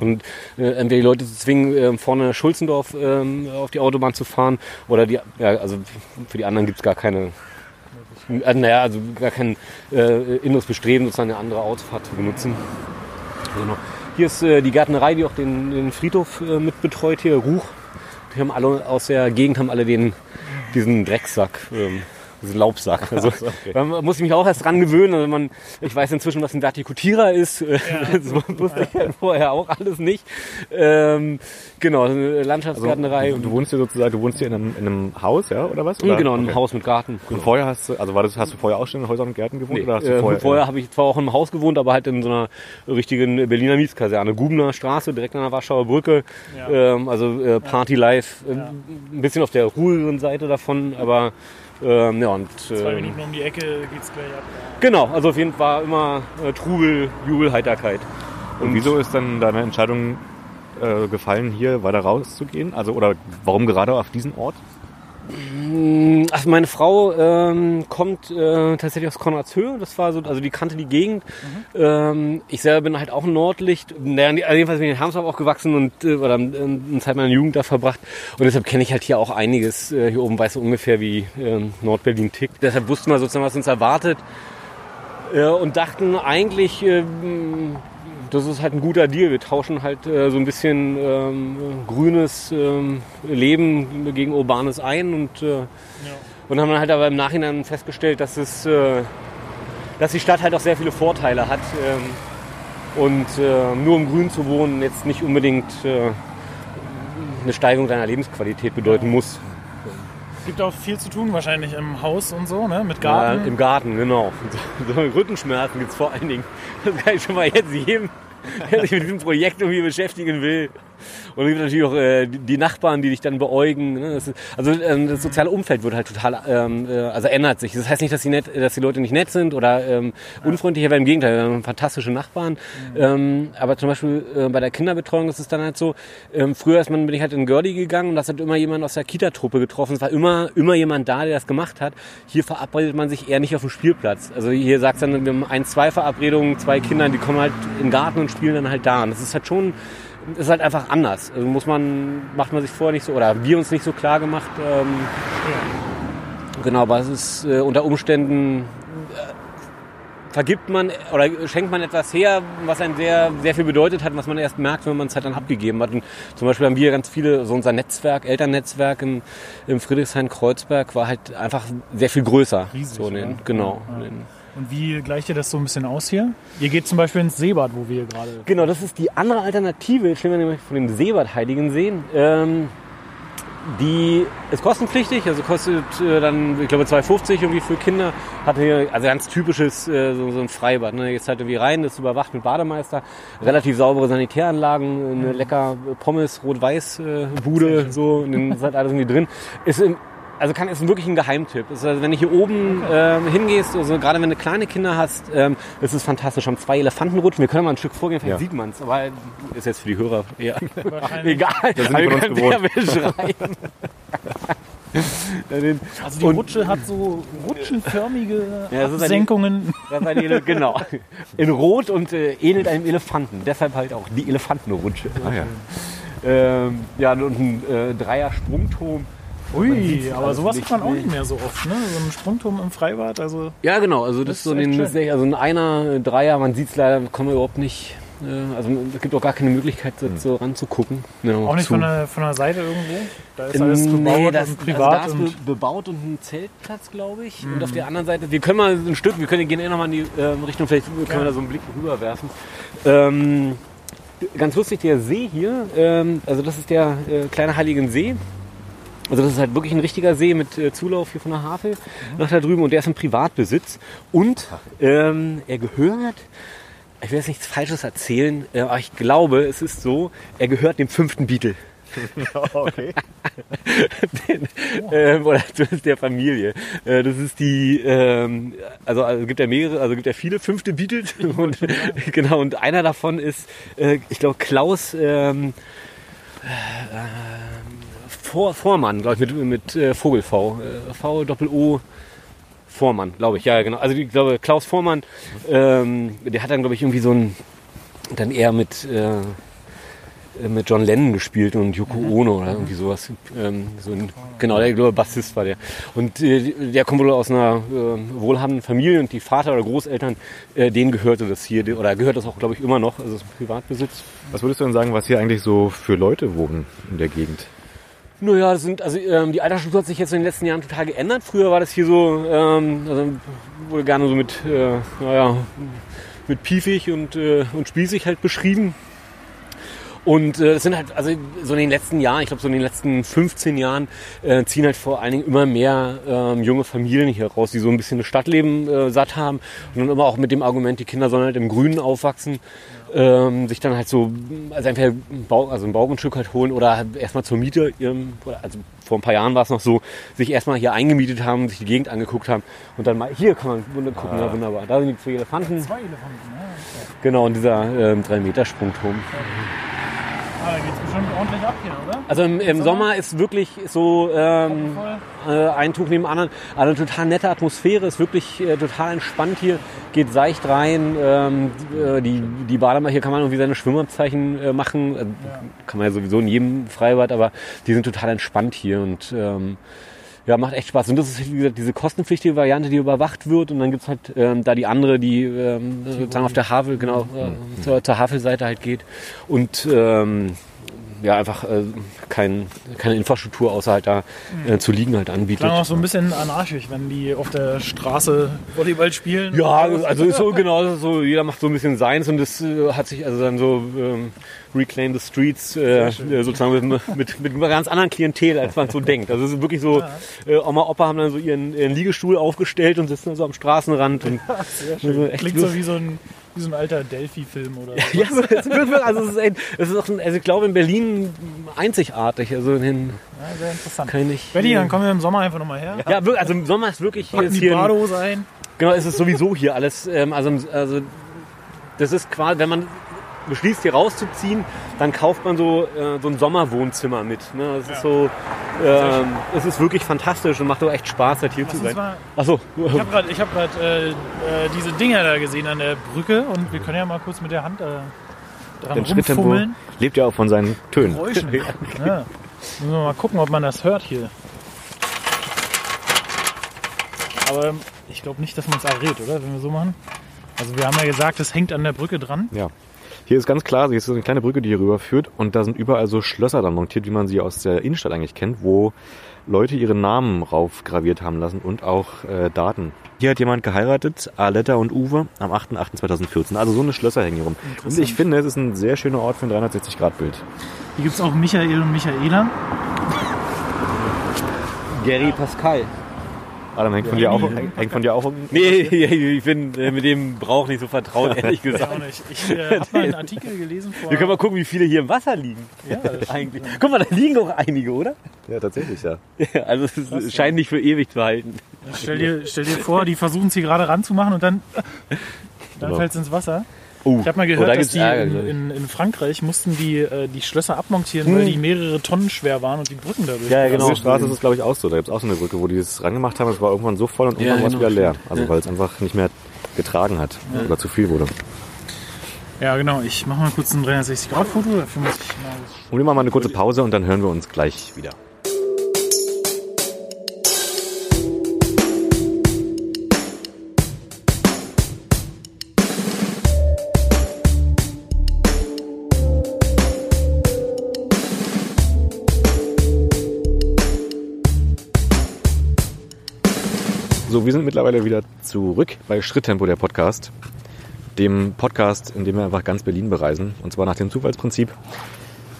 Und äh, entweder die Leute zu zwingen, äh, vorne Schulzendorf ähm, auf die Autobahn zu fahren oder die, ja, also für die anderen gibt's gar keine, äh, naja, also gar kein äh, inneres Bestreben, sozusagen eine andere Autofahrt zu benutzen. Genau. Hier ist äh, die Gärtnerei, die auch den, den Friedhof äh, mit betreut, hier Ruch. Die haben alle aus der Gegend haben alle den, diesen Drecksack, ähm, diesen Laubsack. Also, Da muss ich mich auch erst dran gewöhnen. Also man, ich weiß inzwischen, was ein Vertikutierer ist. Das wusste ich halt vorher auch alles nicht. Ähm, genau, Landschaftsgärtnerei. Du, du wohnst hier sozusagen, du wohnst hier in einem, in einem Haus, ja, oder was? Oder? genau, in einem Okay. Haus mit Garten. Und vorher hast du, also war das, hast du vorher auch schon in Häusern und Gärten gewohnt? Nee, oder hast du äh, vorher, vorher habe ich zwar auch im Haus gewohnt, aber halt in so einer richtigen Berliner Mietskaserne. Gubener Straße, direkt an der Warschauer Brücke. Ähm, also äh, Party Life. Äh, Ein bisschen auf der ruhigeren Seite davon, aber ähm, ja und Zwei äh, Minuten um die Ecke geht's gleich ab. genau, also auf jeden Fall immer äh, Trubel, Jubel, Heiterkeit. Und wieso ist dann deine Entscheidung äh, gefallen, hier weiter rauszugehen? Also, oder warum gerade auf diesen Ort? Also meine Frau ähm, kommt äh, tatsächlich aus Konradshöhe. Das war so, also die kannte die Gegend. Ähm, ich selber bin halt auch ein Nordlicht. Naja, jedenfalls bin ich in Hamsdorf aufgewachsen und äh, oder äh, eine Zeit meiner Jugend da verbracht. Und deshalb kenne ich halt hier auch einiges. Äh, hier oben weiß so ungefähr wie ähm, Nordberlin tickt. Deshalb wussten wir sozusagen, was uns erwartet. Äh, und dachten eigentlich, ähm, das ist halt ein guter Deal. Wir tauschen halt äh, so ein bisschen ähm, grünes ähm, Leben gegen urbanes ein und, äh, und haben dann halt aber im Nachhinein festgestellt, dass es, äh, dass die Stadt halt auch sehr viele Vorteile hat ähm, und äh, nur im Grün zu wohnen jetzt nicht unbedingt äh, eine Steigerung deiner Lebensqualität bedeuten muss. Gibt auch viel zu tun wahrscheinlich im Haus und so, ne? Mit Ja, Garten. Im Garten, genau. So, Rückenschmerzen gibt's vor allen Dingen. Das kann ich schon mal jetzt jedem, der sich mit diesem Projekt irgendwie beschäftigen will. Und es gibt natürlich auch äh, die- Nachbarn, die dich dann beäugen. Ne? Das ist, also ähm, das soziale Umfeld wird halt total, ähm, äh, also ändert sich. Das heißt nicht, dass die, nett, dass die Leute nicht nett sind oder ähm, unfreundlicher werden. Im Gegenteil, wir haben fantastische Nachbarn. Ähm, aber zum Beispiel äh, bei der Kinderbetreuung ist es dann halt so, ähm, früher ist man, bin ich halt in Gördi gegangen und da hat immer jemand aus der Kita-Truppe getroffen. Es war immer, immer jemand da, der das gemacht hat. Hier verabredet man sich eher nicht auf dem Spielplatz. Also hier sagt dann, wir haben ein, zwei Verabredungen, zwei Kinder, die kommen halt in den Garten und spielen dann halt da. Und das ist halt schon, das ist halt einfach anders. Also muss man, macht man sich vorher nicht so, oder wir uns nicht so klar gemacht. Ähm, Genau, aber es ist äh, unter Umständen äh, vergibt man oder schenkt man etwas her, was einem sehr, sehr viel bedeutet hat, was man erst merkt, wenn man es halt dann abgegeben hat. Und zum Beispiel haben wir ganz viele, so unser Netzwerk, Elternnetzwerk in, im Friedrichshain-Kreuzberg war halt einfach sehr viel größer. Riesig, so in den, ja. Genau. Ja. in den- Und wie gleicht ihr das so ein bisschen aus hier? Ihr geht zum Beispiel ins Seebad, wo wir gerade. Genau, das ist die andere Alternative, stellen wir nämlich von dem Seebad Heiligensee. Ähm, die ist kostenpflichtig, also kostet äh, dann, ich glaube, 2,50 irgendwie für Kinder. Hat hier, also ganz typisches, äh, so, so ein Freibad. Ne? Jetzt halt irgendwie rein, das ist überwacht mit Bademeister. Relativ saubere Sanitäranlagen, eine lecker Pommes, Rot-Weiß-Bude, so, und dann ist halt alles irgendwie drin. Ist im, also kann ist wirklich ein Geheimtipp. Also wenn du hier oben ähm, hingehst, also gerade wenn du kleine Kinder hast, ähm, ist es fantastisch. Haben zwei Elefantenrutschen. Wir können mal ein Stück vorgehen, vielleicht Ja. sieht man es, aber ist jetzt für die Hörer eher egal. sind die Aber wir uns gewohnt. Also die Und- Rutsche hat so rutschenförmige Ja, Ele genau. In Rot und äh, ähnelt einem Elefanten. Deshalb halt auch die Elefantenrutsche. Ah ja. Ähm, ja, und ein äh, Dreier-Sprungturm. Ui, aber sowas hat man auch mehr. nicht mehr so oft, ne? So ein Sprungturm im Freibad, also Ja, genau. Also das, Das ist so ein, also ein Einer, ein Dreier. Man sieht es leider, kommen wir überhaupt nicht. Äh, also es gibt auch gar keine Möglichkeit, so, so ranzugucken. Ja, auch nicht zu. von der, von der Seite irgendwo. Da ist alles bebaut Nee, das, und privat. also da ist und be bebaut und ein Zeltplatz, glaube ich. Und auf der anderen Seite, wir können mal ein Stück, wir können gehen eh nochmal in die ähm, Richtung, vielleicht können wir da so einen Blick rüberwerfen. Ähm, ganz lustig, der See hier, ähm, also das ist der äh, kleine Heiligen See. Also das ist halt wirklich ein richtiger See mit äh, Zulauf hier von der Havel nach da drüben und der ist im Privatbesitz. Und ähm, er gehört, ich will jetzt nichts Falsches erzählen, äh, aber ich glaube, es ist so, er gehört dem fünften Beatle. Okay. Den, ähm, oder zumindest der Familie. Äh, das ist die, ähm, also, also gibt ja mehrere, also gibt ja viele fünfte Beatles und genau und einer davon ist, äh, ich glaube Klaus ähm, äh, Vor, Vormann, glaube ich, mit, mit äh, Vogel V, äh, V Doppel O. Vormann, glaube ich, ja genau. Also ich glaube Klaus Vormann, ähm, der hat dann glaube ich irgendwie so ein, dann eher mit äh, mit John Lennon gespielt und Yoko Ono oder irgendwie sowas. Ähm, so ein, genau, der glaube Bassist war der. Und äh, der kommt wohl aus einer äh, wohlhabenden Familie und die Vater oder Großeltern, äh, denen gehörte das hier, oder gehört das auch, glaube ich, immer noch. Also ist ein Privatbesitz. Was würdest du denn sagen, was hier eigentlich so für Leute wohnen in der Gegend? Naja, das sind, also ähm, die Altersstruktur hat sich jetzt in den letzten Jahren total geändert. Früher war das hier so, ähm, also wurde gerne so mit, äh, naja, mit piefig und, äh, und spießig halt beschrieben. Und äh, es sind halt, also so in den letzten Jahren, ich glaube so in den letzten 15 Jahren, äh, ziehen halt vor allen Dingen immer mehr ähm, junge Familien hier raus, die so ein bisschen das Stadtleben äh, satt haben und dann immer auch mit dem Argument, die Kinder sollen halt im Grünen aufwachsen, ähm, sich dann halt so, also entweder ein, Bau, also ein Baugrundstück halt holen oder halt erstmal zur Miete, oder, also vor ein paar Jahren war es noch so, sich erstmal hier eingemietet haben, sich die Gegend angeguckt haben und dann mal, hier kann man gucken, ja, wunderbar, da sind die zwei Elefanten, zwei Elefanten, ja. genau, und dieser ähm, 3-Meter-Sprungturm. Ah, da geht's bestimmt ordentlich ab hier, oder? Also im, im Sommer ist wirklich so ähm, äh, ein Tuch neben dem anderen. Also eine total nette Atmosphäre, ist wirklich äh, total entspannt hier, geht seicht rein. Ähm, äh, die, die Bademer, hier kann man irgendwie seine Schwimmabzeichen äh, machen. Äh, Kann man ja sowieso in jedem Freibad, aber die sind total entspannt hier und ähm, ja, macht echt Spaß. Und das ist, wie gesagt, diese kostenpflichtige Variante, die überwacht wird. Und dann gibt's halt ähm, da die andere, die ähm, sozusagen auf der Havel, genau, äh, zur, zur Havelseite halt geht. Und ähm, ja, einfach äh, kein, keine Infrastruktur außer halt da äh, zu liegen halt anbietet. Klang auch so ein bisschen anarchisch, wenn die auf der Straße Volleyball spielen. Ja, also ist so genau so, jeder macht so ein bisschen seins und das äh, hat sich also dann so ähm, Reclaim the Streets äh, äh, sozusagen mit, mit, mit einer ganz anderen Klientel, als man so denkt. Also es ist wirklich so, äh, Oma, Opa haben dann so ihren, ihren Liegestuhl aufgestellt und sitzen so am Straßenrand und also Klingt so wie so ein, Wie so ein alter Delphi-Film oder so. Ja, also es ist, ein, es ist auch ein, also ich glaube in Berlin einzigartig. Also in Ja, sehr interessant. kann ich. Betty, dann kommen wir im Sommer einfach nochmal her. Ja, also im Sommer ist wirklich hier, ist die hier Badehose ein. genau, es ist sowieso hier alles. Ähm, also, also das ist quasi, wenn man beschließt hier rauszuziehen, dann kauft man so äh, so ein Sommerwohnzimmer mit. Ne? Das ist so, ähm, es ist wirklich fantastisch und macht auch echt Spaß, halt hier Lass zu sein. mal Achso, Ich habe gerade hab grad, äh, äh, diese Dinger da gesehen an der Brücke und wir können ja mal kurz mit der Hand äh, dran Schritttempo rumfummeln. lebt ja auch von seinen Tönen. Geräuschen. ja. Müssen wir mal gucken, ob man das hört hier. Aber ich glaube nicht, dass man es errät, oder? Wenn wir so machen. Also wir haben ja gesagt, es hängt an der Brücke dran. Ja. Hier ist ganz klar, hier ist so eine kleine Brücke, die hier rüber führt und da sind überall so Schlösser dann montiert, wie man sie aus der Innenstadt eigentlich kennt, wo Leute ihre Namen raufgraviert haben lassen und auch äh, Daten. Hier hat jemand geheiratet, Aletta und Uwe, am 8.8.2014. Also so eine Schlösser hängen hier rum. Und ich finde, es ist ein sehr schöner Ort für ein 360-Grad-Bild. Hier gibt es auch Michael und Michaela. Gary Pascal. Adam, hängt von dir auch, hängt von dir auch ein- Nee, ich bin äh, mit dem Brauch nicht so vertraut, ehrlich Ich gesagt. auch nicht. Ich äh, habe mal einen Artikel gelesen vor. Wir können mal gucken, wie viele hier im Wasser liegen. ja, das Eigentlich. Guck mal, da liegen doch einige, oder? Ja, tatsächlich, ja. Also es es scheint nicht für ewig zu halten. Stell dir, stell dir vor, die versuchen es hier gerade ranzumachen und dann, dann Genau. fällt es ins Wasser. Oh, Ich habe mal oh, gehört, da dass die Ärger, in, in, in Frankreich mussten die äh, die Schlösser abmontieren, weil die mehrere Tonnen schwer waren und die Brücken dadurch. Hm. Ja, ja, genau. Auf der Straße ist es, glaube ich, auch so. Da gibt es auch so eine Brücke, wo die es rangemacht haben. Es war irgendwann so voll und Ja, irgendwann war es genau, wieder leer. Also Ja. weil es einfach nicht mehr getragen hat oder zu viel wurde. Ja, genau. Ich mache mal kurz ein 360-Grad-Foto. Dafür muss ich mal Und wir machen mal eine kurze Pause und dann hören wir uns gleich wieder. So, wir sind mittlerweile wieder zurück bei Schritttempo, der Podcast. Dem Podcast, in dem wir einfach ganz Berlin bereisen. Und zwar nach dem Zufallsprinzip.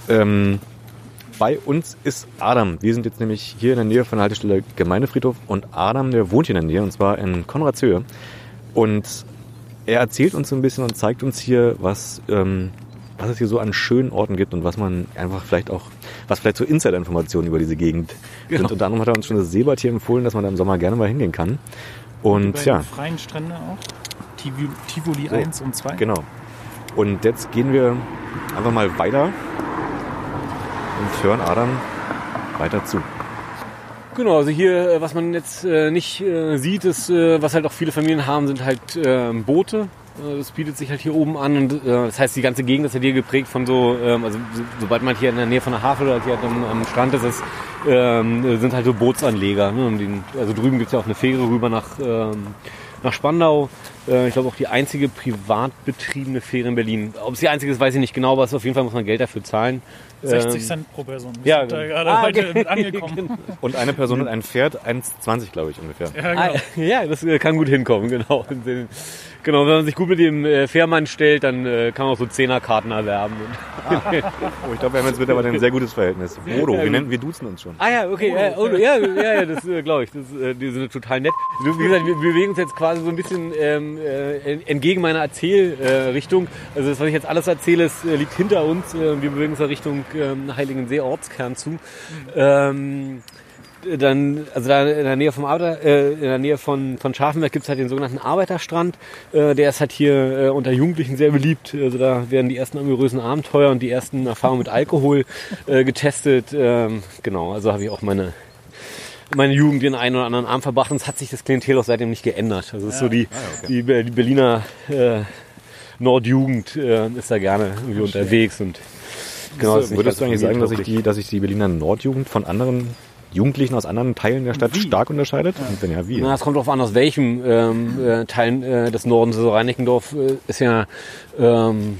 Ähm, bei uns ist Adam. Wir sind jetzt nämlich hier in der Nähe von der Haltestelle Gemeindefriedhof und Adam, der wohnt hier in der Nähe und zwar in Konradshöhe. Und er erzählt uns so ein bisschen und zeigt uns hier, was, ähm, was es hier so an schönen Orten gibt und was man einfach vielleicht auch, was vielleicht so Insider-Informationen über diese Gegend sind. Unter anderem hat er uns schon das Seebad hier empfohlen, dass man da im Sommer gerne mal hingehen kann. die Und ja, freien Strände auch. Tivoli, Tivoli So, 1 und 2. Genau. Und jetzt gehen wir einfach mal weiter und hören Adam weiter zu. Genau, also hier, äh, was man jetzt äh, nicht äh, sieht, ist, äh, was halt auch viele Familien haben, sind halt äh, Boote. Äh, Das bietet sich halt hier oben an und äh, das heißt, die ganze Gegend ist ja hier geprägt von so, ähm, also so, sobald man hier in der Nähe von der Havel oder hier halt am, am Strand ist, ist ähm, sind halt so Bootsanleger. Ne? Und den, also drüben gibt's ja auch eine Fähre rüber nach, ähm, nach Spandau. Äh, ich glaube auch die einzige privat betriebene Fähre in Berlin. Ob es die einzige ist, weiß ich nicht genau, aber es ist auf jeden Fall muss man Geld dafür zahlen. 60 Ähm, Cent pro Person. Wir ja, sind da genau. gerade Ah, heute okay. angekommen. Und eine Person und ein Pferd, 1,20 glaube ich ungefähr. Ja, genau. Ah, ja, das äh, kann gut hinkommen, genau. Genau, wenn man sich gut mit dem äh, Fährmann stellt, dann äh, kann man auch so Zehnerkarten erwerben. Oh, ich glaube, wir haben jetzt mittlerweile ein sehr gutes Verhältnis. Bodo, wir, nennen, wir duzen uns schon. ah ja, okay, äh, oh, ja, ja, ja, das äh, glaube ich. Das, äh, die sind total nett. Wie gesagt, wir, wir bewegen uns jetzt quasi so ein bisschen ähm, äh, entgegen meiner Erzählrichtung. Äh, also das, was ich jetzt alles erzähle, ist, äh, liegt hinter uns. Äh, wir bewegen uns in Richtung ähm, Heiligensee Ortskern zu. Ähm, dann, also da in der Nähe vom Arbeiter, äh, in der Nähe von, von Scharfenberg gibt's halt den sogenannten Arbeiterstrand. Äh, der ist halt hier äh, unter Jugendlichen sehr beliebt. Also da werden die ersten amorösen Abenteuer und die ersten Erfahrungen mit Alkohol äh, getestet. Ähm, genau, also habe ich auch meine meine Jugend den einen oder anderen Arm verbracht und es hat sich das Klientel auch seitdem nicht geändert. Also es ist so die, die, Be- die Berliner äh, Nordjugend äh, ist da gerne irgendwie unterwegs und genau. nicht Würdest du eigentlich sagen, dass sich, familientauglich. die, dass sich die Berliner Nordjugend von anderen Jugendlichen aus anderen Teilen der Stadt stark unterscheidet? Und wenn ja, wie? Na, es kommt darauf an, aus welchem ähm, äh, Teil äh, des Nordens. Also Reinickendorf äh, ist ja, ähm,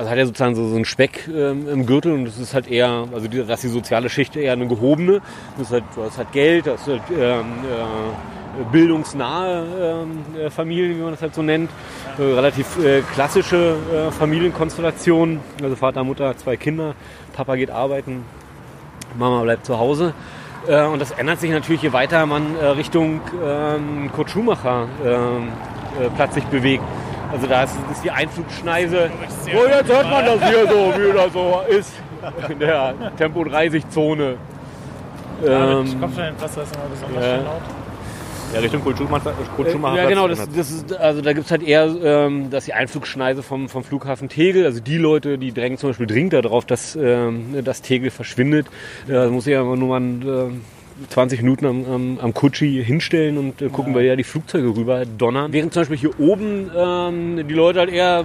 also hat ja sozusagen so, so einen Speck ähm, im Gürtel und das ist halt eher, also die, das ist die soziale Schicht eher eine gehobene. Das ist halt, du hast halt Geld, das ist halt ähm, äh, bildungsnahe ähm, äh, Familien, wie man das halt so nennt. Äh, relativ äh, klassische äh, Familienkonstellationen. Also Vater, Mutter, zwei Kinder, Papa geht arbeiten, Mama bleibt zu Hause. Äh, und das ändert sich natürlich, je weiter man Richtung ähm, Kurt Schumacher ähm, äh, Platz sich bewegt. Also da ist, ist die Einflugschneise. Oh, jetzt hört man das hier so, wie das so ist. In der Tempo 30 Zone. Ja, Ähm, Kopfsteinpflaster ist immer besonders ja. schön laut. Ja, Richtung Kurt Schumacher. Kurt Schumacher ja, genau. Das, das ist, also da gibt's halt eher, ähm, dass die Einflugschneise vom, vom Flughafen Tegel, also die Leute, die drängen zum Beispiel dringend darauf, dass, ähm, dass Tegel verschwindet. Äh, da muss ich ja nur mal ähm, 20 Minuten am, am, am Kutschi hinstellen und äh, gucken, weil ja die Flugzeuge rüber donnern. Während zum Beispiel hier oben ähm, die Leute halt eher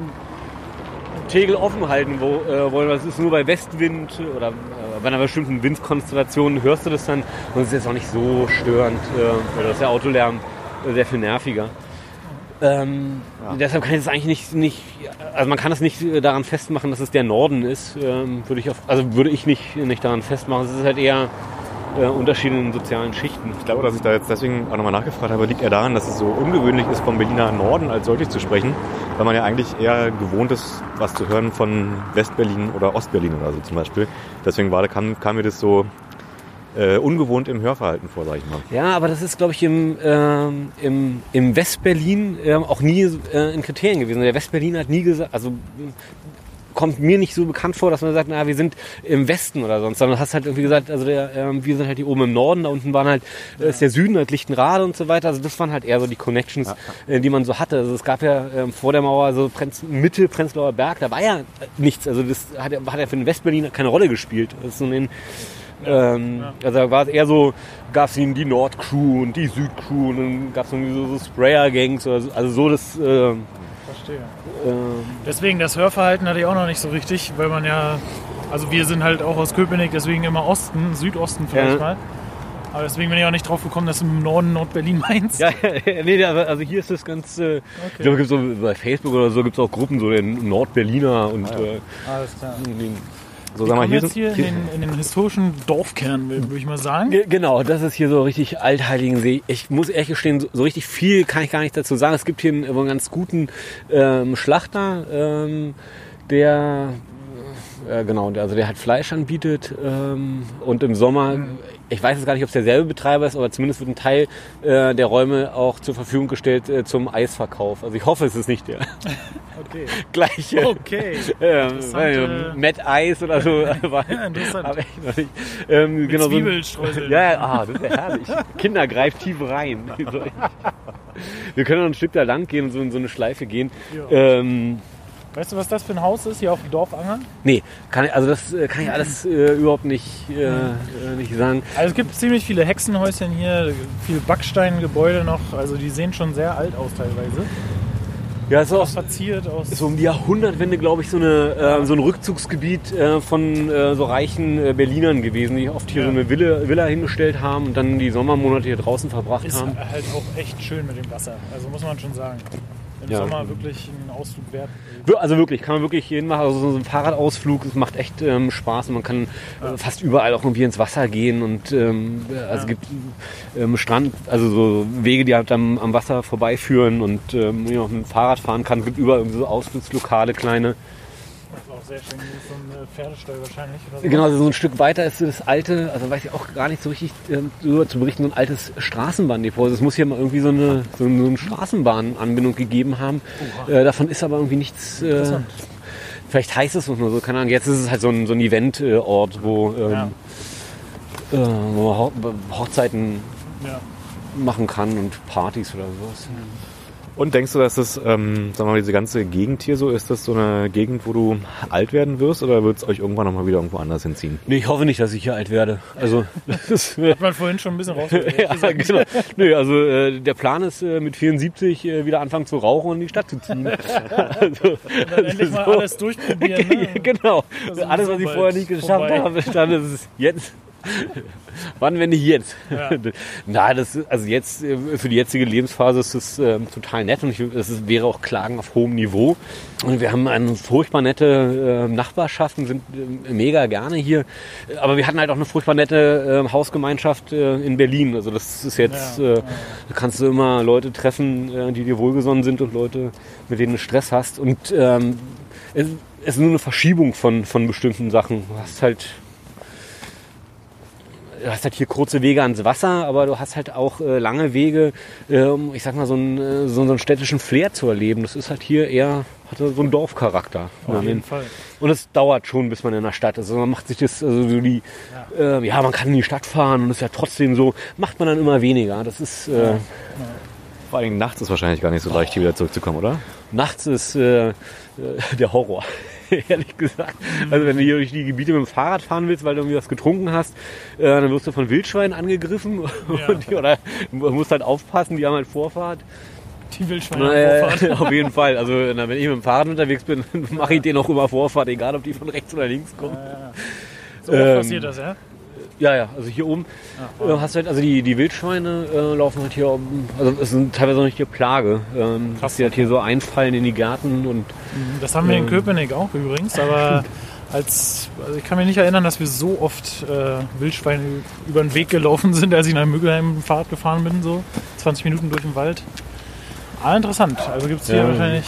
Tegel offen halten wo, äh, wollen. Das ist nur bei Westwind oder äh, bei einer bestimmten Windkonstellation hörst du das dann. Und es ist jetzt auch nicht so störend, äh, weil das ist der Autolärm äh, sehr viel nerviger. Ähm, Deshalb kann ich das eigentlich nicht, nicht, also man kann das nicht äh, daran festmachen, dass es der Norden ist. Ähm, würde ich auf, also würde ich nicht, nicht daran festmachen. Es ist halt eher äh, Unterschiede in sozialen Schichten. Ich glaube, dass ich da jetzt deswegen auch nochmal nachgefragt habe, liegt eher daran, dass es so ungewöhnlich ist, vom Berliner Norden als solches zu sprechen, weil man ja eigentlich eher gewohnt ist, was zu hören von Westberlin oder Ostberlin oder so zum Beispiel. Deswegen war, kam, kam mir das so äh, ungewohnt im Hörverhalten vor, sag ich mal. Ja, aber das ist, glaube ich, im, ähm, im, im Westberlin ähm, auch nie äh, in Kriterien gewesen. Der Westberlin hat nie gesagt, also kommt mir nicht so bekannt vor, dass man sagt, na, wir sind im Westen oder sonst, sondern hast halt irgendwie gesagt, also der, ähm, wir sind halt hier oben im Norden, da unten waren halt, äh, ist der Süden, halt Lichtenrade und so weiter. Also das waren halt eher so die Connections, äh, die man so hatte. Also es gab ja ähm, vor der Mauer so Prenz, Mitte Prenzlauer Berg, da war ja äh, nichts. Also das hat, ja- hat ja für den Westberlin keine Rolle gespielt. Das ist so ein ähm, Also da war es eher so, gab es die Nordcrew und die Südcrew und dann gab es irgendwie so, so Sprayer-Gangs oder so. Also so das. ähm, Verstehe. ähm, Deswegen, das Hörverhalten hatte ich auch noch nicht so richtig, weil man ja, also wir sind halt auch aus Köpenick, deswegen immer Osten, Südosten vielleicht Ja. mal. Aber deswegen bin ich auch nicht drauf gekommen, dass im Norden Nordberlin meins. ja, nee, also hier ist das ganz. Äh, Ich glaube, gibt's so, bei Facebook oder so gibt es auch Gruppen, so den Nordberliner und. Äh, Alles klar. den, So, Wir mal, hier jetzt sind, hier in den, in den historischen Dorfkern, würde ich mal sagen. Ge- Genau, das ist hier so richtig Altheiligen Ich muss ehrlich gestehen, so, so richtig viel kann ich gar nicht dazu sagen. Es gibt hier einen, einen ganz guten ähm, Schlachter, ähm, der äh, genau, der, also der halt Fleisch anbietet ähm, und im Sommer, ich weiß jetzt gar nicht, ob es derselbe Betreiber ist, aber zumindest wird ein Teil äh, der Räume auch zur Verfügung gestellt äh, zum Eisverkauf. Also ich hoffe, es ist nicht der Okay. gleiche. Okay. Ähm, Interessante- Matt Eis oder so. war- interessant. noch nicht. Ähm, genau, so ein- Zwiebelstreusel. Ja, ja, ah, das ist ja herrlich. Kinder, greift tief rein. Wir können noch ein Stück da lang gehen und so in so eine Schleife gehen. Ähm, Weißt du, was das für ein Haus ist hier auf dem Dorfanger? nee, kann also das äh, kann ich alles äh, überhaupt nicht, äh, äh, nicht sagen. Also es gibt ziemlich viele Hexenhäuschen hier, viele Backsteingebäude noch. Also die sehen schon sehr alt aus teilweise. Ja, ist auch Verziert aus. so um die Jahrhundertwende, glaube ich, so, eine, äh, so ein Rückzugsgebiet äh, von äh, so reichen äh, Berlinern gewesen, die oft hier Ja. so eine Villa, Villa hingestellt haben und dann die Sommermonate hier draußen verbracht Ist haben. halt auch echt schön mit dem Wasser. Also muss man schon sagen. Im Ja. Sommer wirklich Ausflug wert. Also wirklich, kann man wirklich jeden machen. Also so ein Fahrradausflug, es macht echt ähm, Spaß und man kann äh, fast überall auch irgendwie ins Wasser gehen und ähm, also es gibt ähm, Strand, also so Wege, die halt am, am Wasser vorbeiführen und ähm, man auch mit dem Fahrrad fahren kann. Es gibt überall irgendwie so Ausflugslokale, kleine. Sehr schön. Ist so ein Pferdestall wahrscheinlich. So. Genau, also so ein Stück weiter ist das alte, also weiß ich auch gar nicht so richtig ähm, darüber zu berichten, so ein altes Straßenbahndepot. Also es muss hier mal irgendwie so eine, so eine, Straßenbahnanbindung gegeben haben. Äh, davon ist aber irgendwie nichts. Äh, vielleicht heißt es noch nur so, keine Ahnung. Jetzt ist es halt so ein, so ein Event-Ort, wo, ähm, Ja. äh, wo Hochzeiten Ja. machen kann und Partys oder sowas. Und denkst du, dass das, ähm, sagen wir mal, diese ganze Gegend hier so, ist das so eine Gegend, wo du alt werden wirst oder wird es euch irgendwann nochmal wieder irgendwo anders hinziehen? Nee, ich hoffe nicht, dass ich hier alt werde. Also, das ist, Hat man vorhin schon ein bisschen rausgehört. ja, genau. Nö, also äh, der Plan ist äh, mit 74 äh, wieder anfangen zu rauchen und in die Stadt zu ziehen. also, Dann endlich mal so. alles durchprobieren. Ne? genau. Alles, was ich vorher nicht geschafft vorbei. habe, dann ist es jetzt. Wann, wenn nicht jetzt? Ja. Na, das ist, also jetzt, äh, für die jetzige Lebensphase ist es ähm, total nett und es wäre auch Klagen auf hohem Niveau. Und wir haben eine furchtbar nette äh, Nachbarschaft und sind äh, mega gerne hier. Aber wir hatten halt auch eine furchtbar nette äh, Hausgemeinschaft äh, in Berlin. Also das ist jetzt, Ja, äh, ja. da kannst du immer Leute treffen, äh, die dir wohlgesonnen sind und Leute, mit denen du Stress hast. Und ähm, es, es ist nur eine Verschiebung von, von bestimmten Sachen. Du hast halt du hast halt hier kurze Wege ans Wasser, aber du hast halt auch äh, lange Wege, äh, um, ich sag mal, so einen, äh, so, so einen städtischen Flair zu erleben. Das ist halt hier eher, hat so einen Dorfcharakter. Auf Ja, jeden Fall. und es dauert schon, bis man in der Stadt ist. Also man macht sich das, also so die, ja. Äh, ja, man kann in die Stadt fahren und ist ja trotzdem so, macht man dann immer weniger. Das ist, äh, Vor allem nachts ist wahrscheinlich gar nicht so leicht, hier wieder zurückzukommen, oder? nachts ist äh, äh, der Horror. Ehrlich gesagt. Also wenn du hier durch die Gebiete mit dem Fahrrad fahren willst, weil du irgendwie was getrunken hast, äh, dann wirst du von Wildschweinen angegriffen. Und die, oder du musst halt aufpassen, die haben halt Vorfahrt. Die Wildschweine Naja, Vorfahrt. auf jeden Fall. Also na, wenn ich mit dem Fahrrad unterwegs bin, mache ich denen auch immer Vorfahrt, egal ob die von rechts oder links kommen. So oft Ähm, passiert das, ja? Ja, ja, also hier oben äh, hast du halt, also die, die Wildschweine äh, laufen halt hier, um, also es sind teilweise auch nicht die Plage, ähm, dass die halt hier so einfallen in die Gärten und Das haben wir in Ähm. Köpenick auch übrigens, aber als, also ich kann mich nicht erinnern, dass wir so oft äh, Wildschweine über den Weg gelaufen sind, als ich nach dem Fahrrad gefahren bin, so 20 Minuten durch den Wald. Ah, interessant. Also gibt es hier Ja. wahrscheinlich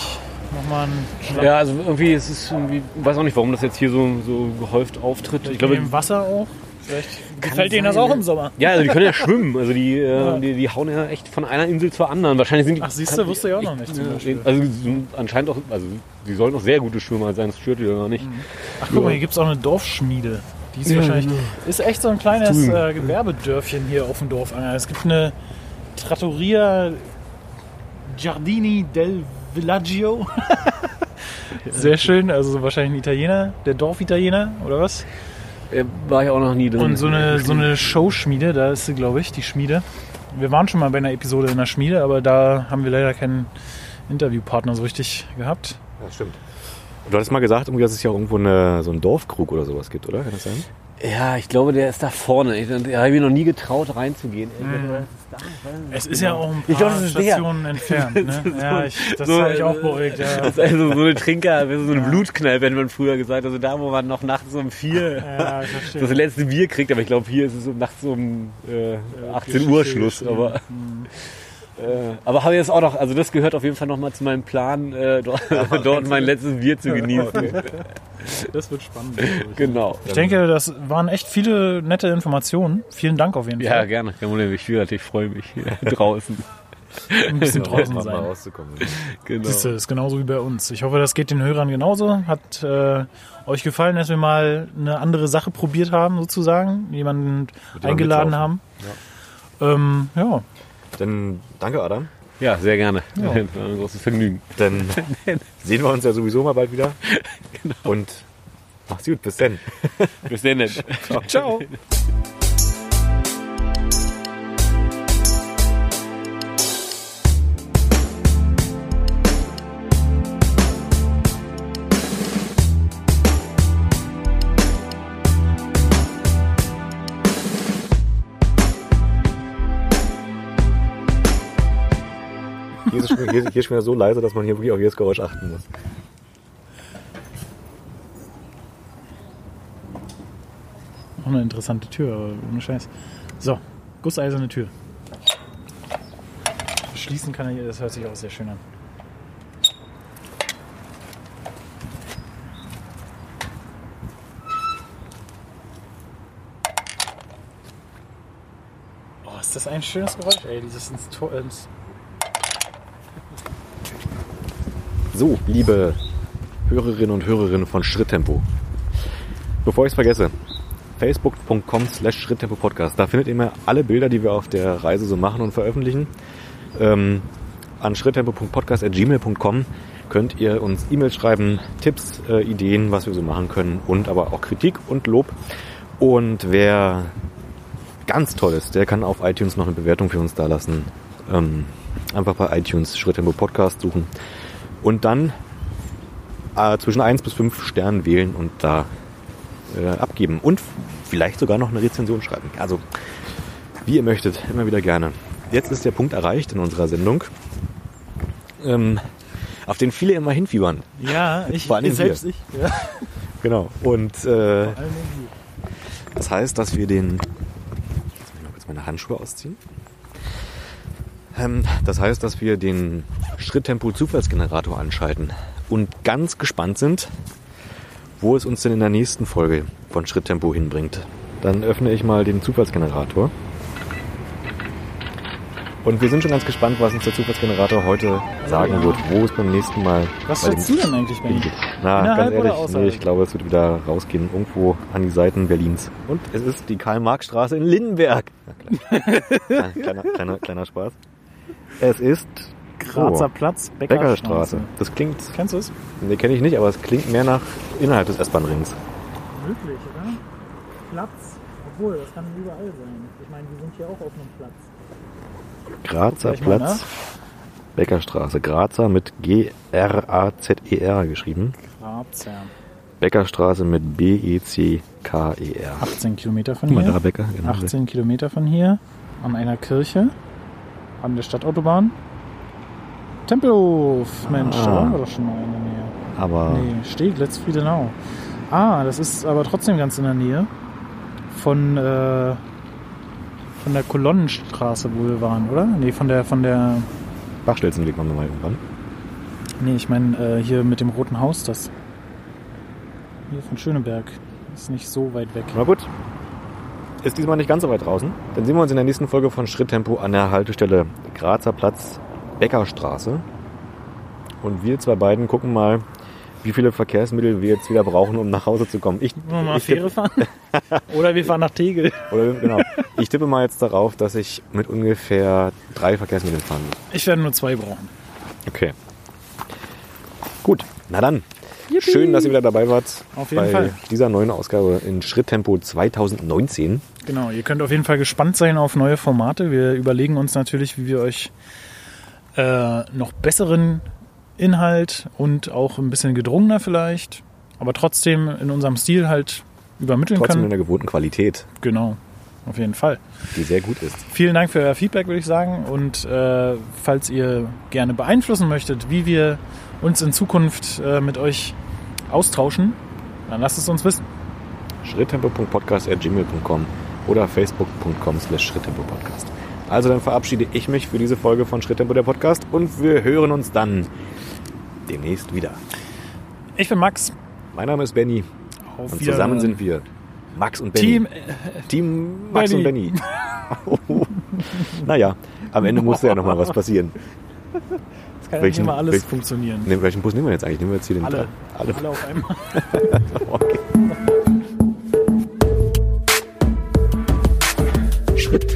nochmal einen Schlag Ja, also irgendwie ist es irgendwie, weiß auch nicht, warum das jetzt hier so, so gehäuft auftritt. Ich glaube, im Wasser auch. Vielleicht Kann gefällt Ihnen das sein, auch ne? im Sommer. ja, also die können ja schwimmen. Also die, äh, Ja. die, die hauen ja echt von einer Insel zur anderen. Wahrscheinlich sind die. Ach, siehst du, wusste ich auch noch nicht Beispiel. Also anscheinend auch, also die sollen auch sehr gute Schwimmer sein, das stört die ja gar nicht. Ach guck mal, hier gibt es auch eine Dorfschmiede. Die ist Ja, wahrscheinlich. genau. Ist echt so ein kleines äh, Gewerbedörfchen hier auf dem Dorf. Es gibt eine Trattoria Giardini del Villaggio. Sehr schön, also wahrscheinlich ein Italiener, der Dorfitaliener oder was? Äh, war ich auch noch nie drin. Und so eine, so eine Showschmiede, da ist sie, glaube ich, die Schmiede. Wir waren schon mal bei einer Episode in der Schmiede, aber da haben wir leider keinen Interviewpartner so richtig gehabt. Ja, stimmt. Du hattest mal gesagt, dass es ja irgendwo eine, so einen Dorfkrug oder sowas gibt, oder? Kann das sein? Ja, ich glaube, der ist da vorne. Ich, da habe ich mir noch nie getraut, reinzugehen. Es ist ja auch ein paar der. Stationen entfernt. Ne? Ja, ich, das So, habe ich auch beruhigt. Ja. Das ist also so eine Trinker, so eine Blutkneipe, hätte man früher gesagt. Also da, wo man noch nachts um vier Ja, das letzte Bier kriegt. Aber ich glaube, hier ist es um nachts um äh, 18 Uhr Schluss. Aber, äh, aber habe ich jetzt auch noch, also das gehört auf jeden Fall noch mal zu meinem Plan, äh, dort, dort mein letztes Bier zu genießen. Das wird spannend. ich. Genau. Ich denke, das waren echt viele nette Informationen. Vielen Dank auf jeden Ja, Fall. gerne. Kein Problem. Ich, ich freue mich hier draußen. Ein bisschen draußen mal sein. rauszukommen. Genau. Siehst du, ist genauso wie bei uns. Ich hoffe, das geht den Hörern genauso. Hat äh, euch gefallen, dass wir mal eine andere Sache probiert haben, sozusagen? Jemanden eingeladen haben? Ähm, ja. Dann danke, Adam. Ja, sehr gerne. Ja. War ein großes Vergnügen. Dann sehen wir uns ja sowieso mal bald wieder. Und mach's gut, bis dann. Bis dann. Ciao. Hier ist, es schon, hier, hier ist schon wieder so leise, dass man hier wirklich auf jedes Geräusch achten muss. Auch eine interessante Tür, aber ohne Scheiß. So, gusseiserne Tür. Schließen kann er hier, das hört sich auch sehr schön an. Oh, ist das ein schönes Geräusch, ey, dieses ins Tor, ins So, liebe Hörerinnen und Hörerinnen von Schritttempo. Bevor ich es vergesse, facebook.com slash Schritttempo Podcast. Da findet ihr immer alle Bilder, die wir auf der Reise so machen und veröffentlichen. Ähm, an schritttempo.podcast.gmail.com könnt ihr uns E-Mails schreiben, Tipps, äh, Ideen, was wir so machen können und aber auch Kritik und Lob. Und wer ganz toll ist, der kann auf iTunes noch eine Bewertung für uns dalassen. Ähm, einfach bei iTunes Schritttempo Podcast suchen und dann äh, zwischen 1 bis 5 Sternen wählen und da äh, abgeben. Und vielleicht sogar noch eine Rezension schreiben. Also, wie ihr möchtet, immer wieder gerne. Jetzt ist der Punkt erreicht in unserer Sendung, ähm, auf den viele immer hinfiebern. Ja, ich, Vor allem selbst ich. Ja. Genau. Und äh, das heißt, dass wir den. Jetzt muss ich mal kurz meine Handschuhe ausziehen. Ähm, das heißt, dass wir den Schritttempo-Zufallsgenerator anschalten und ganz gespannt sind, wo es uns denn in der nächsten Folge von Schritttempo hinbringt. Dann öffne ich mal den Zufallsgenerator. Und wir sind schon ganz gespannt, was uns der Zufallsgenerator heute sagen wird, wo es beim nächsten Mal Was schätzt du denn eigentlich, Benny? Na, Innerhalb ganz ehrlich, nee, ich glaube, es wird wieder rausgehen, irgendwo an die Seiten Berlins. Und es ist die Karl-Marx-Straße in Lindenberg. Na, klar. kleiner, kleiner, kleiner Spaß. Es ist Grazer Platz, Beckerstraße. Beckerstraße. Das klingt, Kennst du es? nee, kenne ich nicht, aber es klingt mehr nach innerhalb des S-Bahn-Rings. Möglich, oder? Platz. Obwohl, das kann überall sein. Ich meine, wir sind hier auch auf einem Platz. Grazer Platz, Beckerstraße. Grazer mit G-R-A-Z-E-R E geschrieben. Grazer. Beckerstraße mit B-E-C-K-E-R. 18 Kilometer von hier. Becker. Genau. 18 Kilometer von hier. An einer Kirche. An der Stadtautobahn. Tempelhof. Mensch, da Ah. waren wir doch schon mal in der Nähe. Aber Nee, Steglitz, Friedenau. Ah, das ist aber trotzdem ganz in der Nähe von, äh, von der Kolonnenstraße, wo wir waren, oder? Nee, von der, von der, Bachstelzenweg waren wir mal irgendwann. nee, ich meine äh, hier mit dem Roten Haus, das. Hier von Schöneberg. Ist nicht so weit weg. Na gut. Ist diesmal nicht ganz so weit draußen. Dann sehen wir uns in der nächsten Folge von Schritttempo an der Haltestelle Grazer Platz, Beckerstraße. Und wir zwei beiden gucken mal, wie viele Verkehrsmittel wir jetzt wieder brauchen, um nach Hause zu kommen. Ich, Wollen wir mal ich Fähre fahren? Oder wir fahren nach Tegel. oder, genau, ich tippe mal jetzt darauf, dass ich mit ungefähr drei Verkehrsmitteln fahren muss. Ich werde nur zwei brauchen. Okay. Gut, na dann. Schön, dass ihr wieder dabei wart Auf jeden bei Fall. dieser neuen Ausgabe in Schritttempo 2019. Genau, ihr könnt auf jeden Fall gespannt sein auf neue Formate. Wir überlegen uns natürlich, wie wir euch äh, noch besseren Inhalt und auch ein bisschen gedrungener vielleicht, aber trotzdem in unserem Stil halt übermitteln Trotzdem in können. der gewohnten Qualität, Genau, auf jeden Fall. die sehr gut ist. Vielen Dank für euer Feedback, würde ich sagen. Und äh, falls ihr gerne beeinflussen möchtet, wie wir uns in Zukunft äh, mit euch austauschen, dann lasst es uns wissen. schritttempo.podcast.gmail.com oder facebook.com slash schritttempo-podcast. Also dann verabschiede ich mich für diese Folge von Schritttempo der Podcast und wir hören uns dann demnächst wieder. Ich bin Max. Mein Name ist Benny Auf und zusammen sind wir Max und Benny. Team äh, Team Max und Benny. naja, am Ende musste ja noch mal was passieren. Es kann welchen, nicht immer alles funktionieren. Ne, welchen Bus nehmen wir jetzt eigentlich? Nehmen wir jetzt hier den Alle, alle. alle auf einmal. okay. Schritt